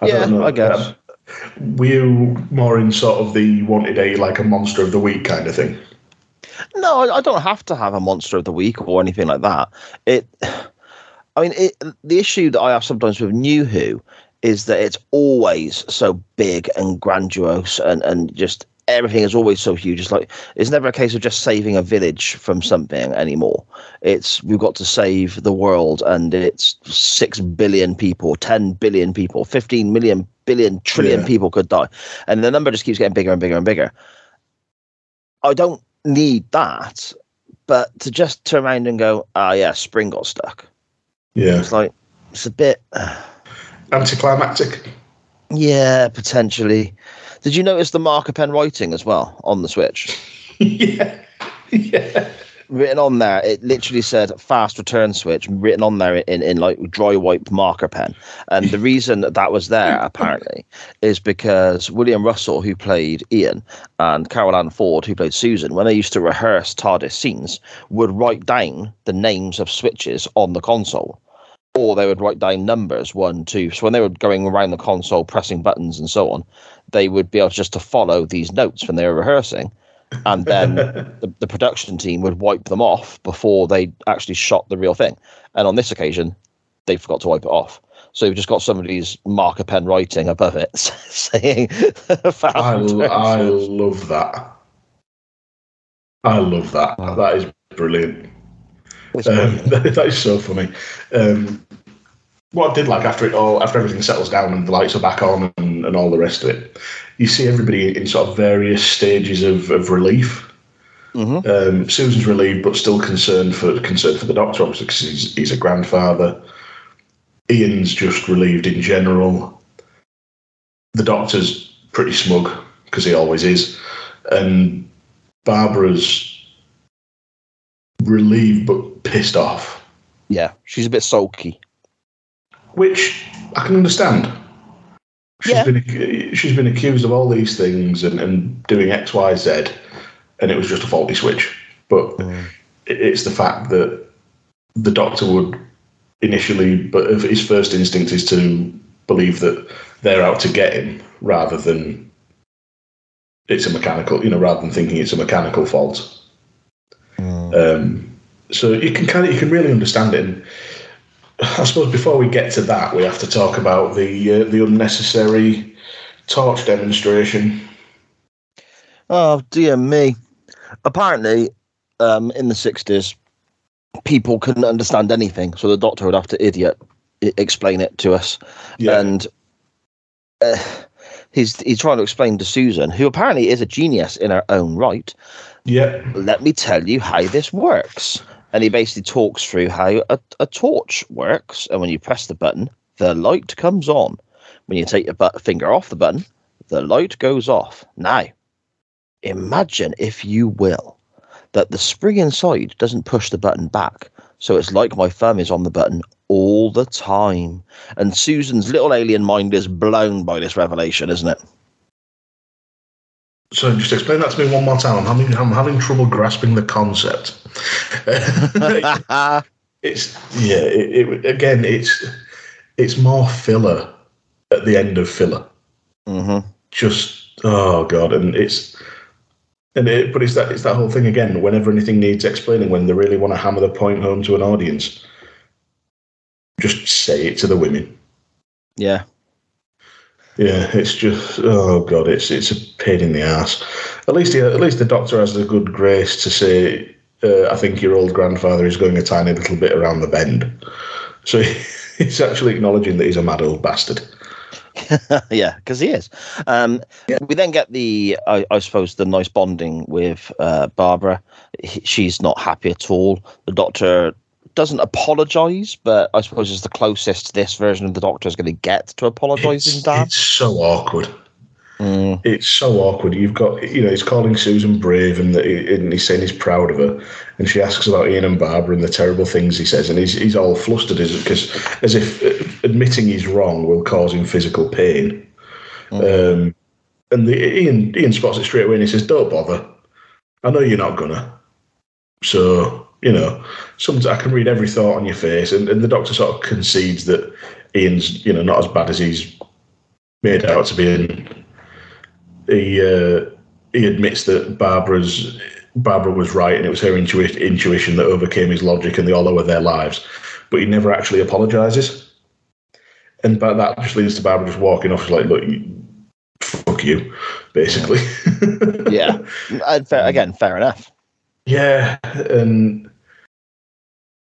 Yeah, I guess. um, were you more in sort of the wanted a like a monster of the week kind of thing? No, I, I don't have to have a monster of the week or anything like that. It, I mean, it, the issue that I have sometimes with New Who is that it's always so big and grandiose and, and just everything is always so huge. It's like it's never a case of just saving a village from something anymore. It's we've got to save the world and it's six billion people, ten billion people, fifteen million billion trillion Yeah. people could die. And the number just keeps getting bigger and bigger and bigger. I don't need that, but to just turn around and go, ah, yeah, spring got stuck. Yeah, It's like it's a bit, anticlimactic. yeah, potentially. Did you notice the marker pen writing as well on the switch? [laughs] yeah, yeah, Written on there, it literally said "fast return switch" written on there in, in like dry wipe marker pen. And the [laughs] reason that, that was there apparently is because William Russell, who played Ian, and Carole Ann Ford, who played Susan, when they used to rehearse TARDIS scenes, would write down the names of switches on the console. Or they would write down numbers one, two. So when they were going around the console pressing buttons and so on, they would be able just to follow these notes when they were rehearsing. And then [laughs] the, the production team would wipe them off before they actually shot the real thing. And on this occasion, they forgot to wipe it off. So you've just got somebody's marker pen writing above it [laughs] saying fast I, I love that. I love that. Wow. That is brilliant. Um, that, [laughs] that is so funny. Um, what I did like after it all, after everything settles down and the lights are back on and, and all the rest of it, you see everybody in sort of various stages of, of relief. Mhm. Um, Susan's relieved, but still concerned for concerned for the doctor, obviously, because he's, he's a grandfather. Ian's just relieved in general. The doctor's pretty smug because he always is, and Barbara's relieved but pissed off, Yeah, she's a bit sulky. which I can understand. She's Yeah. been she's been accused of all these things and, and doing X, Y, Z, and it was just a faulty switch. But mm. it- it's the fact that the doctor would initially, but if his first instinct is to believe that they're out to get him rather than it's a mechanical, you know, rather than thinking it's a mechanical fault. Um, so you can kind of you can really understand it. And I suppose before we get to that, we have to talk about the uh, the unnecessary torch demonstration. Oh dear me! Apparently, um, in the sixties, people couldn't understand anything, so the doctor would have to idiot explain it to us. Yeah, And uh, he's he's trying to explain to Susan, who apparently is a genius in her own right. Yeah. Let me tell you how this works. And he basically talks through how a, a torch works. And when you press the button, the light comes on. When you take your butt, finger off the button, the light goes off. Now, imagine, if you will, that the spring inside doesn't push the button back. So it's like my thumb is on the button all the time. And Susan's little alien mind is blown by this revelation, isn't it? So just explain that to me one more time. I'm having I'm having trouble grasping the concept. [laughs] it's yeah. It, it, again, it's it's more filler at the end of filler. Mm-hmm. Just oh god, and it's and it, but it's that it's that whole thing again. Whenever anything needs explaining, when they really want to hammer the point home to an audience, just say it to the women. Yeah. Yeah, it's just oh god, it's it's a pain in the ass. At least he, at least the doctor has the good grace to say, uh, "I think your old grandfather is going a tiny little bit around the bend." [laughs] So [laughs] he's actually acknowledging that he's a mad old bastard. [laughs] yeah, because he is. Um, Yeah. We then get the, I, I suppose, the nice bonding with uh, Barbara. He- she's not happy at all. The doctor doesn't apologize, but I suppose it's the closest this version of the doctor is going to get to apologizing. It's, it's so awkward. Mm, It's so awkward. You've got, you know, he's calling Susan brave, and, he, and he's saying he's proud of her. And she asks about Ian and Barbara and the terrible things he says, and he's he's all flustered because as if uh, admitting he's wrong will cause him physical pain. Um, and the, Ian Ian spots it straight away, and he says, "Don't bother. I know you're not gonna." So you know, sometimes I can read every thought on your face, and, and the doctor sort of concedes that Ian's you know not as bad as he's made out to be, and he uh, he admits that Barbara's Barbara was right, and it was her intui- intuition that overcame his logic, and they all lower their lives. But he never actually apologizes, and but that just leads to Barbara just walking off, like, "Look, fuck you," basically. [laughs] yeah. And fair, again, fair enough. Yeah, and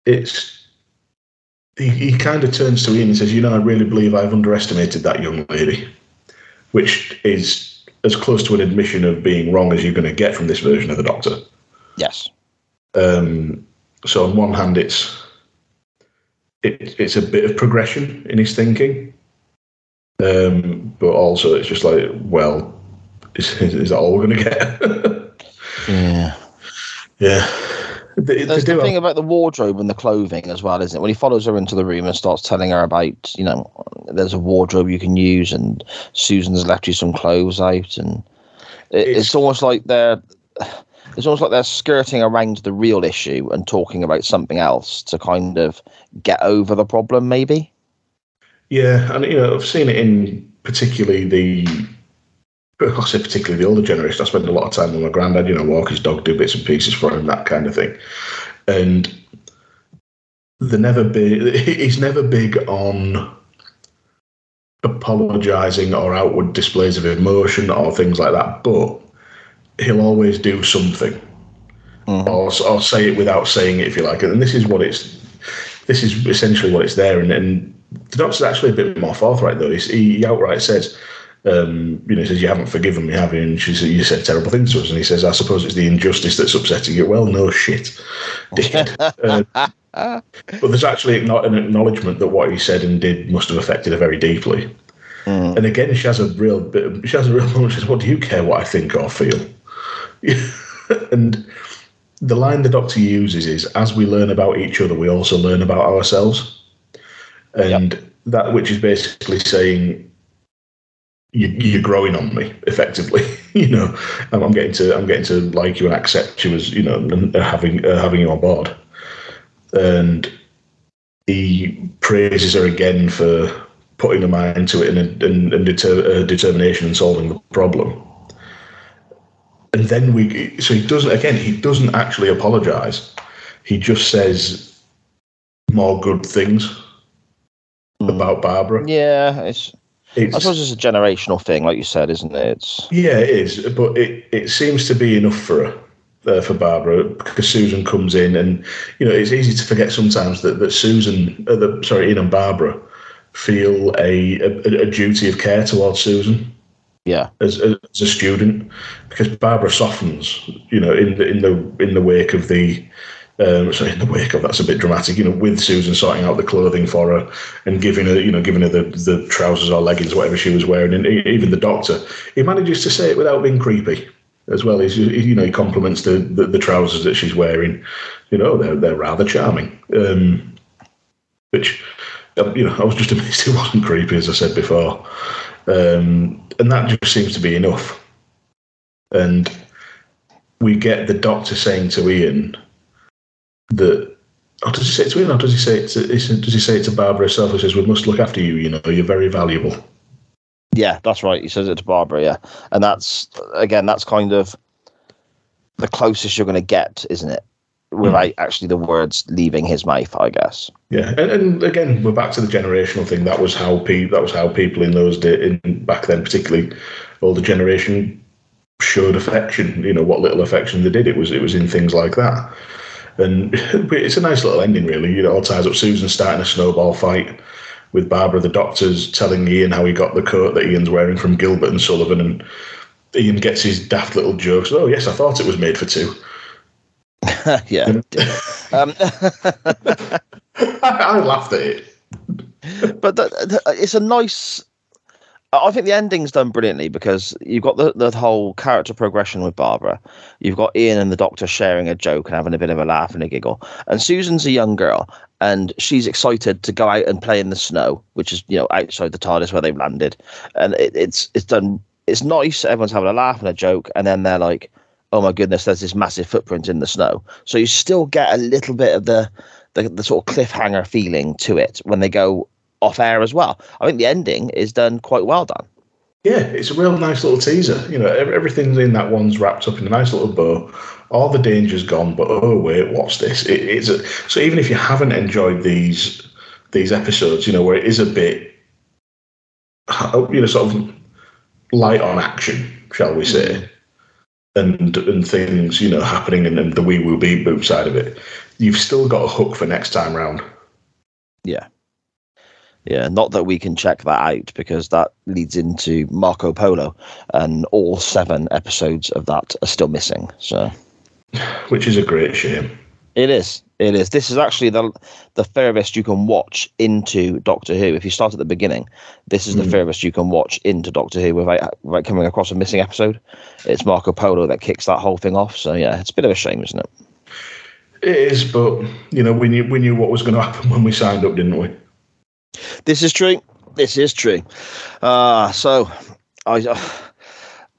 it's he, he kind of turns to Ian and says, "You know, I really believe I've underestimated that young lady," which is as close to an admission of being wrong as you're going to get from this version of the Doctor. Yes. Um, so on one hand, it's it, it's a bit of progression in his thinking, um, but also it's just like, well, is, is that all we're going to get? [laughs] Yeah. yeah. They There's the thing about the wardrobe and the clothing as well, isn't it? When he follows her into the room and starts telling her about, you know, there's a wardrobe you can use, and Susan's left you some clothes out, and it, it's, It's- almost like they're, it's almost like they're skirting around the real issue and talking about something else to kind of get over the problem, maybe. Yeah, and you know, I've seen it in particularly the. I say particularly the older generation. I spend a lot of time with my granddad. You know, walk his dog, do bits and pieces for him, that kind of thing. And they're never big. [laughs] He's never big on apologising or outward displays of emotion or things like that. But he'll always do something, Mhm. or or say it without saying it, if you like. And this is what it's. This is essentially what it's there, and, and the doctor's actually a bit more forthright though. He's, he, he outright says, um, you know, he says you haven't forgiven me, have you? And she says you said terrible things to us, and he says, I suppose it's the injustice that's upsetting you. Well, no shit, dickhead. uh, [laughs] but there's actually not an acknowledgement that what he said and did must have affected her very deeply. Mm. And again, she has a real bit. Of, she has a real moment. She says, "What do you care what I think or feel?" [laughs] and the line the doctor uses is, "As we learn about each other, we also learn about ourselves." And that, which is basically saying, you, "You're growing on me." Effectively, [laughs] you know, I'm, I'm getting to, I'm getting to like you and accept you as, you know, and having uh, having you on board. And he praises her again for putting her mind to it and, and, and deter, uh, determination and solving the problem. And then we, so he doesn't, again, he doesn't actually apologize. He just says more good things Mm. about Barbara. Yeah, it's. It's, I suppose it's a generational thing, like you said, isn't it? It's. yeah, it is, but it, it seems to be enough for her. Uh, for Barbara, because Susan comes in, and you know it's easy to forget sometimes that that Susan, uh, the, sorry, Ian and Barbara, feel a, a a duty of care towards Susan. Yeah. as, as a student because Barbara softens, you know, in the in the in the wake of the um, sorry, in the wake of that's a bit dramatic, you know, with Susan sorting out the clothing for her and giving her, you know, giving her the, the trousers or leggings, whatever she was wearing, and even the doctor, he manages to say it without being creepy as well. He's, you know, he compliments the, the, the trousers that she's wearing. You know, they're they're rather charming. Um, which, um, you know, I was just [laughs] amazed it wasn't creepy, as I said before. Um, and that just seems to be enough. And we get the doctor saying to Ian that, oh, does he say it to him, or does he say it to, does he say it to Barbara herself? He says, we must look after you, you know, you're very valuable. Yeah, that's right. He says it to Barbara, yeah. And that's, again, that's kind of the closest you're going to get, isn't it? Without hmm. actually the words leaving his mouth, I guess. Yeah, and, and again, we're back to the generational thing. That was how pe- that was how people in those days, in back then, particularly older generation, showed affection. You know what little affection they did. It was it was in things like that, and [laughs] it's a nice little ending, really. You know, all ties up. Susan starting a snowball fight with Barbara. The doctor's telling Ian how he got the coat that Ian's wearing from Gilbert and Sullivan, and Ian gets his daft little jokes. Oh yes, I thought it was made for two. [laughs] yeah. um, [laughs] I, I laughed at it. but the, the, it's a nice. I think the ending's done brilliantly because you've got the, the whole character progression with Barbara. You've got Ian and the doctor sharing a joke and having a bit of a laugh and a giggle. And Susan's a young girl and she's excited to go out and play in the snow, which is, you know, outside the TARDIS where they've landed. And it, it's it's done it's nice, everyone's having a laugh and a joke, and then they're like, Oh my goodness, there's this massive footprint in the snow. So you still get a little bit of the the, the sort of cliffhanger feeling to it when they go off air as well. I think the ending is done quite well done. Yeah, it's a real nice little teaser. You know, everything's in that one's wrapped up in a nice little bow. All the danger's gone, but oh wait, what's this? It, it's a, so even if you haven't enjoyed these these episodes, you know, where it is a bit, you know, sort of light on action, shall we say, mm-hmm. and and things, you know, happening and, and the wee woo beep boop side of it, you've still got a hook for next time round. Yeah. Yeah, not that we can check that out because that leads into Marco Polo, and all seven episodes of that are still missing. So, [sighs] which is a great shame. It is. It is. This is actually the the furthest you can watch into Doctor Who. If you start at the beginning, this is the mm. furthest you can watch into Doctor Who without, without coming across a missing episode. It's Marco Polo that kicks that whole thing off. So yeah, it's a bit of a shame, isn't it? It is, but you know, we knew we knew what was going to happen when we signed up, didn't we? This is true. This is true. Uh, so, I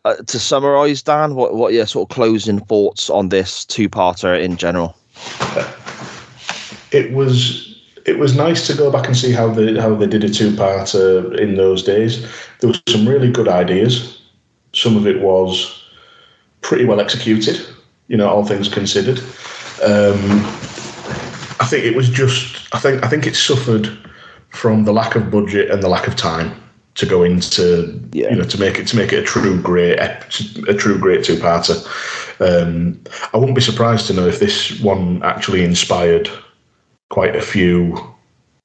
uh, to summarise, Dan, what what are your sort of closing thoughts on this two-parter in general? It was it was nice to go back and see how they how they did a two-parter in those days. There were some really good ideas. Some of it was pretty well executed. You know, all things considered. Um, I think it was just. I think I think it suffered from the lack of budget and the lack of time to go into yeah. you know to make it to make it a true great a true great two parter. Um, I wouldn't be surprised to know if this one actually inspired quite a few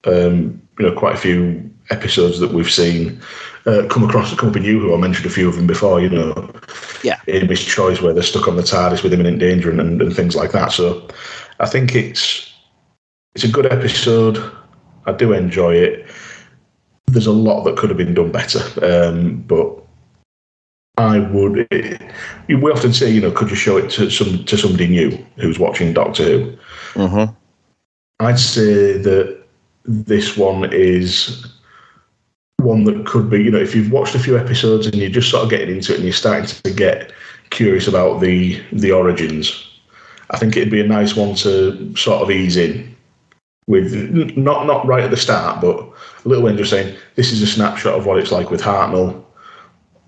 um, you know quite a few episodes that we've seen uh, come across come up in New Who I mentioned a few of them before you know yeah Amy's choice where they're stuck on the TARDIS with imminent danger and, and, and things like that so I think it's it's a good episode I do enjoy it. There's a lot that could have been done better, um, but I would. It, we often say, you know, could you show it to some to somebody new who's watching Doctor Who? Mm-hmm. I'd say that this one is one that could be, you know, if you've watched a few episodes and you're just sort of getting into it and you're starting to get curious about the the origins, I think it'd be a nice one to sort of ease in with not not right at the start, but a little way just saying this is a snapshot of what it's like with Hartnell.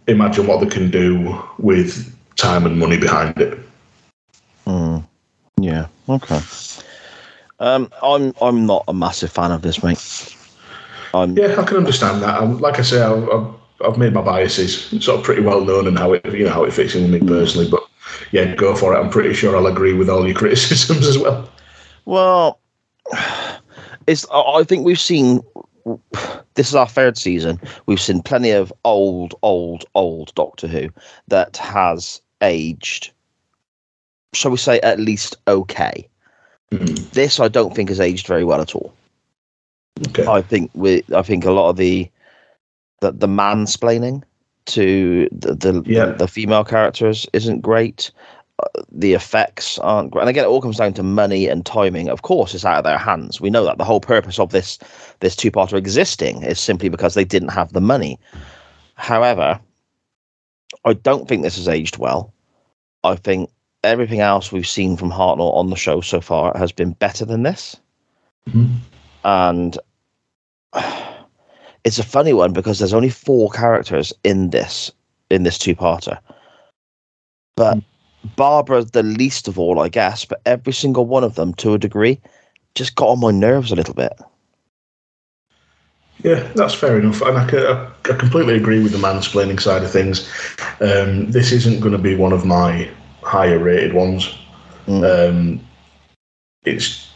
Imagine what they can do with time and money behind it. Mm. Yeah. Okay. Um, I'm I'm not a massive fan of this, mate. I'm, yeah, I can understand that. I'm, like I say, I've, I've, I've made my biases sort of pretty well known and how it you know how it fits in with me personally. But yeah, go for it. I'm pretty sure I'll agree with all your [laughs] criticisms as well. Well, it's I think we've seen this is our third season. We've seen plenty of old, old, old Doctor Who that has aged, shall we say, at least okay. Mhm. This I don't think has aged very well at all. Okay. I think we, I think a lot of the the, the mansplaining to the the, Yeah. the female characters isn't great. The effects aren't great, and again, it all comes down to money and timing. Of course, it's out of their hands. We know that the whole purpose of this this two parter existing is simply because they didn't have the money. However, I don't think this has aged well. I think everything else we've seen from Hartnell on the show so far has been better than this Mhm. and [sighs] it's a funny one because there's only four characters in this in this two-parter but barbara's the least of all i guess but every single one of them to a degree just got on my nerves a little bit Yeah, that's fair enough, and I, I, I completely agree with the mansplaining side of things. Um, this isn't going to be one of my higher rated ones. Mm. Um, it's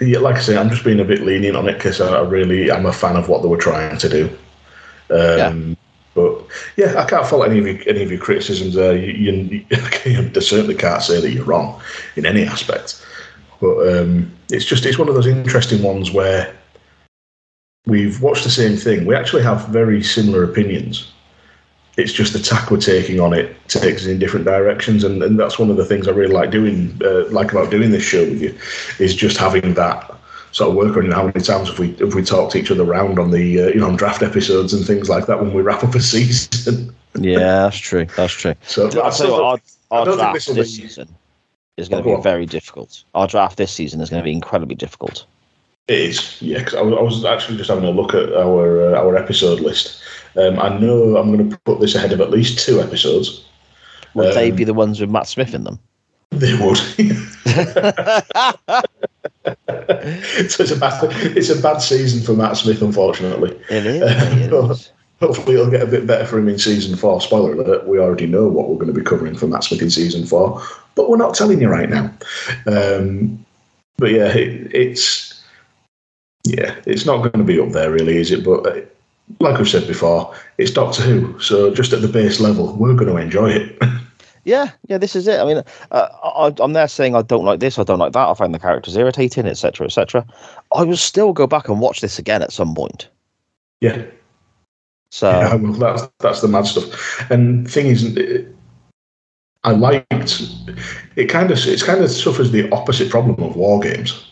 yeah, like I say, I'm just being a bit lenient on it because I, I really am a fan of what they were trying to do. Um, But yeah, I can't fault any of your, any of your criticisms there. You, you, [laughs] you certainly can't say that you're wrong in any aspect. But um, it's just it's one of those interesting ones where we've watched the same thing. We actually have very similar opinions. It's just the tack we're taking on it takes us in different directions, and, and that's one of the things I really like doing, uh, like about doing this show with you, is just having that sort of work on. How many times have we have we talked each other around on the uh, you know on draft episodes and things like that when we wrap up a [laughs] season? yeah that's true that's true So i'll tell you what, our, our don't draft this'll this be- season is going Oh, to go be very difficult our draft this season is going to be incredibly difficult It is, yeah. Because I, was- I was actually just having a look at our uh, our episode list. Um, I know I'm going to put this ahead of at least two episodes. would they Um, be the ones with matt smith in them They would. [laughs] [laughs] [laughs] so it's a bad it's a bad season for Matt Smith, unfortunately. it is, mate, it is. Hopefully, it'll get a bit better for him in season four. Spoiler alert: we already know what we're going to be covering for Matt Smith in season four, but we're not telling you right now. Um, but yeah, it, it's yeah, it's not going to be up there, really, is it? But uh, like I've said before, it's Doctor Who, so just at the base level, we're going to enjoy it. [laughs] Yeah, yeah, this is it. I mean, uh, I, I'm there saying I don't like this, I don't like that, I find the characters irritating, etc., etc. I will still go back and watch this again at some point. yeah, So yeah, well, that's that's the mad stuff. And thing is, it, I liked it. Kind of it's kind of suffers the opposite problem of war games.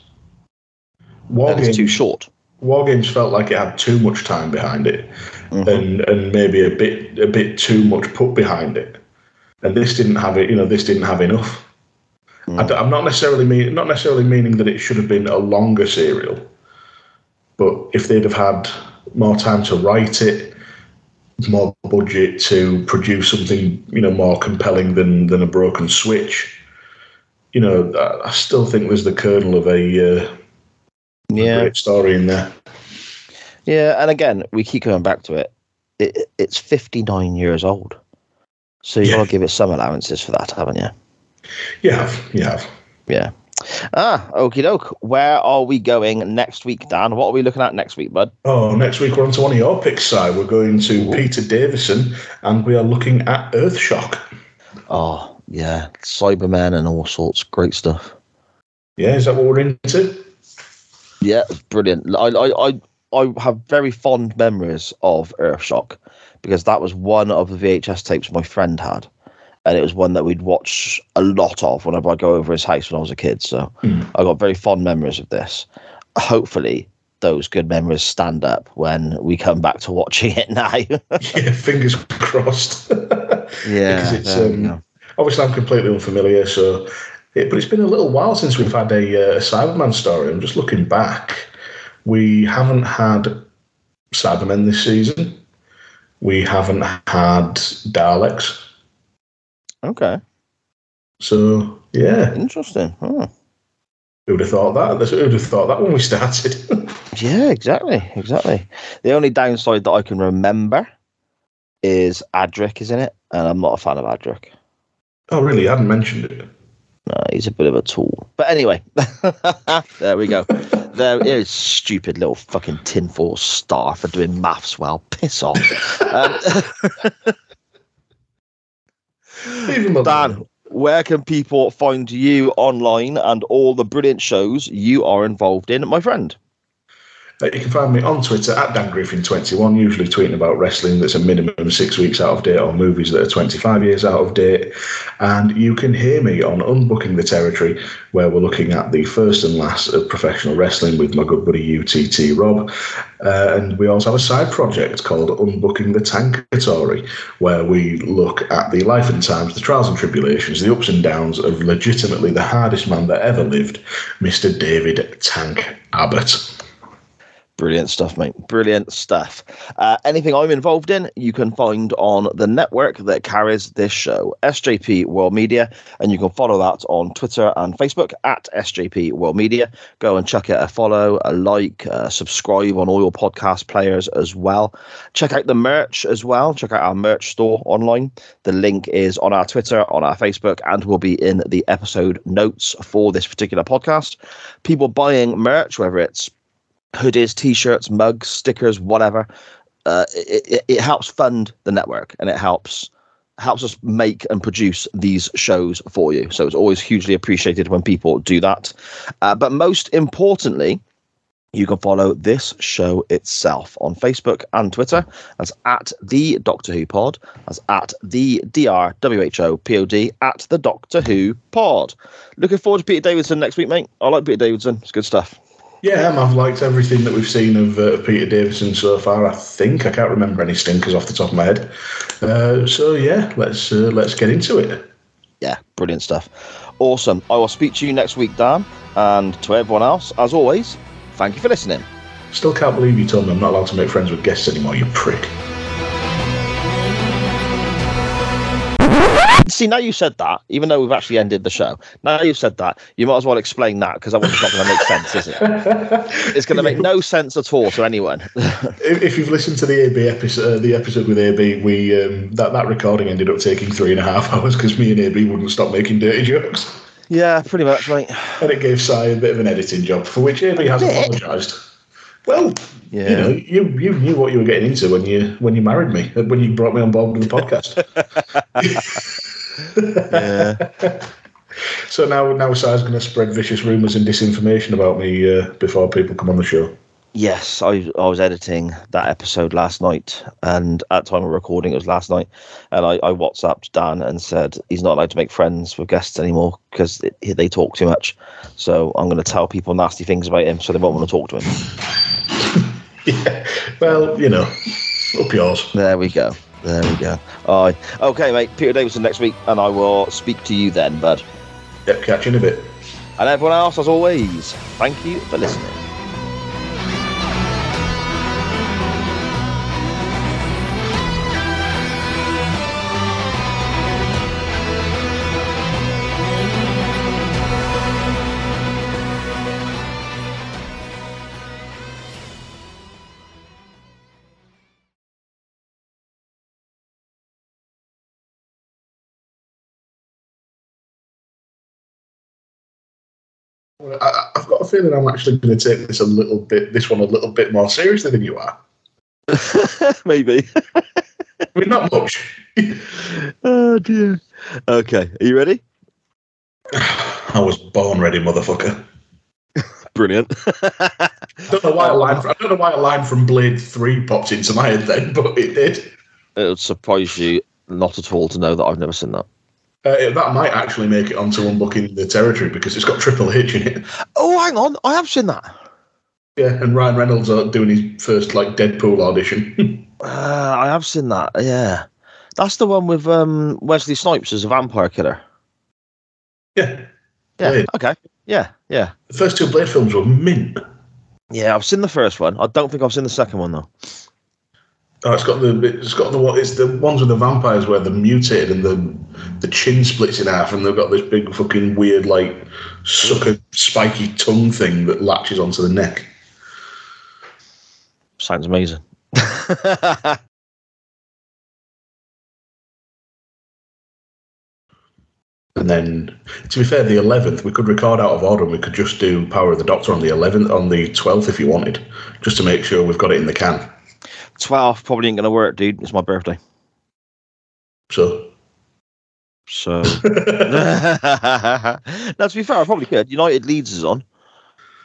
War games, too short. war games felt like it had too much time behind it, Mhm. and and maybe a bit a bit too much put behind it. And this didn't have it. You know, this didn't have enough. Mm. I, am not necessarily mean not necessarily meaning that it should have been a longer serial, but if they'd have had more time to write it, more budget to produce something you know more compelling than than a broken switch, you know, I, I still think there's the kernel of a, uh, a great story in there. yeah, and again, we keep going back to it. it it's 59 years old, so you Yeah. got to give it some allowances for that, haven't you? You have, you have. Yeah. Ah, okie doke. Where are we going next week, Dan? What are we looking at next week, bud? Oh, next week we're on to one of your picks, Si. We're going to Ooh. Peter Davison, and we are looking at Earthshock. Oh, yeah, Cybermen and all sorts. Great stuff. Yeah, is that what we're into? Yeah, brilliant. I, I, I, I have very fond memories of Earthshock because that was one of the VHS tapes my friend had, and it was one that we'd watch a lot of whenever I go over his house when I was a kid. So Hmm. I got very fond memories of this. Hopefully, those good memories stand up when we come back to watching it now. [laughs] yeah, fingers crossed. [laughs] yeah, Because um. Obviously, I'm completely unfamiliar, so. It, but it's been a little while since we've had a, uh, Cyberman story. I'm just looking back. We haven't had Cybermen this season. We haven't had Daleks. okay, So, yeah, interesting. Oh. who would have thought that? Who would have thought that when we started? [laughs] Yeah, exactly, exactly. The only downside that I can remember is Adric is in it, and I'm not a fan of Adric. oh, really? I hadn't mentioned it. No, he's a bit of a tool. But anyway, [laughs] there we go. [laughs] there is stupid little fucking tinfoil star for doing maths well. Piss off. um, Dan, where can people find you online and all the brilliant shows you are involved in, my friend? Uh, You can find me on Twitter at Dan Griffin21, usually tweeting about wrestling that's a minimum six weeks out of date or movies that are 25 years out of date. And you can hear me on Unbooking the Territory, where we're looking at the first and last of professional wrestling with my good buddy UTT Rob. Uh, and we also have a side project called Unbooking the Tankatory, where we look at the life and times, the trials and tribulations, the ups and downs of legitimately the hardest man that ever lived, Mr. David Tank Abbott. Brilliant stuff, mate. Brilliant stuff. Uh, anything I'm involved in, you can find on the network that carries this show, SJP World Media, and you can follow that on Twitter and Facebook at SJP World Media. Go and check it a follow, a like, uh, subscribe on all your podcast players as well. Check out the merch as well. Check out our merch store online. The link is on our Twitter, on our Facebook, and will be in the episode notes for this particular podcast. People buying merch, whether it's hoodies, t-shirts, mugs, stickers, whatever. Uh, it, it, it helps fund the network and it helps helps us make and produce these shows for you. So it's always hugely appreciated when people do that. Uh, but most importantly, you can follow this show itself on Facebook and Twitter as at the Doctor Who Pod, as at the DRWHO POD, at the Doctor Who Pod. Looking forward to Peter Davidson next week, mate. I like Peter Davidson. It's good stuff. Yeah, um, I've liked everything that we've seen of uh, Peter Davison so far. I think I can't remember any stinkers off the top of my head. Uh, so yeah, let's uh, let's get into it. Yeah, brilliant stuff. Awesome. I will speak to you next week, Dan, and to everyone else, as always, thank you for listening. Still can't believe you told me I'm not allowed to make friends with guests anymore. You prick. See, now you said that, even though we've actually ended the show, now you've said that, you might as well explain that because otherwise it's not going to make sense, is it? [laughs] It's going to make no sense at all to anyone. [laughs] If, if you've listened to the AB episode, uh, the episode with AB, we um, that that recording ended up taking three and a half hours because me and AB wouldn't stop making dirty jokes, yeah, pretty much, mate. and it gave Si a bit of an editing job for which AB has apologised. Well, Yeah. you know, you you knew what you were getting into when you when you married me, uh, when you brought me on board with the podcast. [laughs] Yeah. [laughs] So now, now Si's going to spread vicious rumours and disinformation about me uh, before people come on the show. Yes, I, I was editing that episode last night, and at the time of recording, it was last night, and I, I WhatsApped Dan and said he's not allowed to make friends with guests anymore because they talk too much. So I'm going to tell people nasty things about him, so they won't want to talk to him. [laughs] Yeah. Well, you know, up yours. There we go. There we go. All right. Okay, mate. Peter Davidson next week, and I will speak to you then, bud. Yep, catch you in a bit. And everyone else, as always, thank you for listening. I, I've got a feeling I'm actually going to take this a little bit, this one a little bit more seriously than you are. [laughs] Maybe. I mean, not much. [laughs] oh dear. Okay, are you ready? [sighs] I was born ready, motherfucker. Brilliant. I [laughs] don't know why a line. From, I don't know why a line from Blade Three popped into my head then, but it did. it would surprise you not at all to know that I've never seen that. Uh, it- that might actually make it onto unbooking the territory because it's got Triple H in it. Oh, hang on, I have seen that. Yeah, and Ryan Reynolds are doing his first like Deadpool audition. [laughs] Uh, I have seen that. Yeah, that's the one with um, Wesley Snipes as a vampire killer. yeah, Yeah. Blade. Okay. Yeah. Yeah. the first two Blade films were mint. Yeah. I've seen the first one. I don't think I've seen the second one though. Oh, it's got the it's got the what it's the ones with the vampires where they're mutated and the the chin splits in half and they've got this big fucking weird like sucker spiky tongue thing that latches onto the neck. Sounds amazing. [laughs] And then, to be fair, the 11th, we could record out of order and we could just do Power of the Doctor on the 11th, on the 12th if you wanted, just to make sure we've got it in the can. 12 probably ain't going to work, dude. It's my birthday. So, So, [laughs] [laughs] now to be fair, I probably could. United Leeds is on.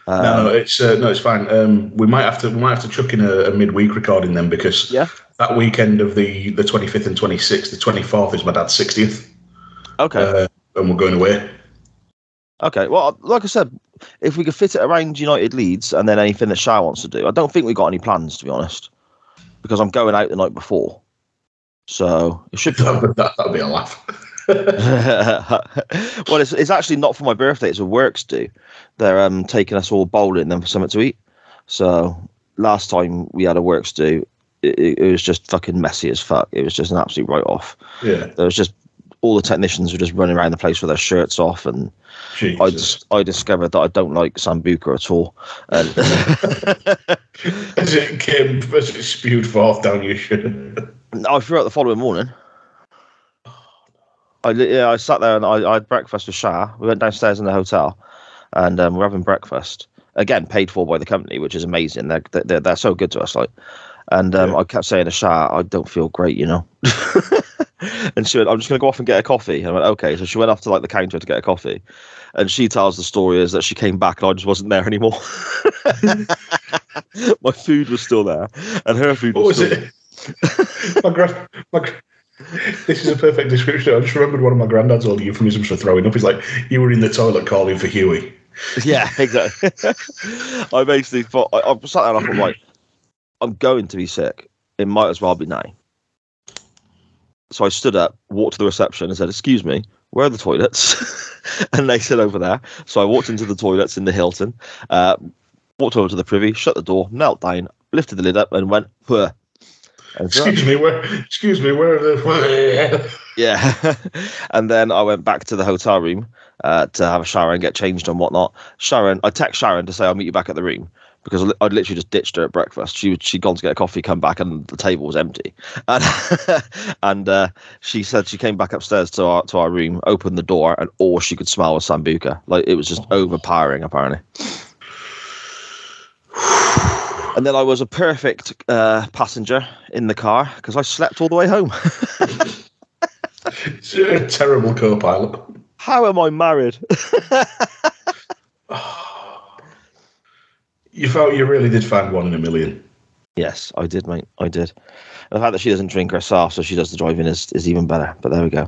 Um, no, no, it's uh, no, it's fine. Um, we might have to we might have to chuck in a, a midweek recording then because Yeah. that weekend of the the 25th and 26th, the 24th is my dad's 60th, Okay. uh, and we're going away. Okay. Well, like I said, if we could fit it around United Leeds and then anything that Shah wants to do, I don't think we've got any plans to be honest, because I'm going out the night before, so it should be. [laughs] That that, that'd be a laugh. [laughs] well, it's, it's actually not for my birthday. It's a works do. They're um taking us all bowling and then for something to eat. So last time we had a works do, it, it it was just fucking messy as fuck. It was just an absolute write off. yeah, There was just all the technicians were just running around the place with their shirts off and Jesus. I just I discovered that I don't like Sambuca at all. And [laughs] as it came, as it spewed forth down your shirt. I threw out the following morning. I yeah, I sat there and I, I had breakfast with Shah. We went downstairs in the hotel, and um, we're having breakfast again, paid for by the company, which is amazing. They're they're, they're so good to us, like. And um, Yeah. I kept saying to Shah, I don't feel great, you know. [laughs] and she went, I'm just going to go off and get a coffee. And I went, okay. So she went off to like the counter to get a coffee. And she tells the story is that she came back and I just wasn't there anymore. [laughs] My food was still there, and her food What was, it? [laughs] my grand, my. gra- This is a perfect description. I just remembered one of my granddad's old euphemisms for throwing up. He's like, "You were in the toilet calling for Huey." [laughs] Yeah, exactly. I basically thought I, I sat there and I thought, right, I'm going to be sick. It might as well be now. So I stood up, walked to the reception, and said, "Excuse me, where are the toilets?" [laughs] and they said over there. So I walked into the toilets in the Hilton, uh, walked over to the privy, shut the door, knelt down, lifted the lid up, and went, "Puh." Excuse me, where? Excuse me, where are the? yeah. [laughs] and then I went back to the hotel room uh, to have a shower and get changed and whatnot. Sharon, I text Sharon to say I'll meet you back at the room because I'd literally just ditched her at breakfast. She she'd gone to get a coffee, come back, and the table was empty. [laughs] And and uh, she said she came back upstairs to our to our room, opened the door, and all she could smell was sambuca. Like it was just overpowering, apparently. And then I was a perfect uh, passenger in the car because I slept all the way home. [laughs] It's a terrible co-pilot. How am I married? [laughs] You felt you really did find one in a million. yes, I did, mate. I did. The fact that she doesn't drink herself, so she does the driving, is, is even better. But there we go.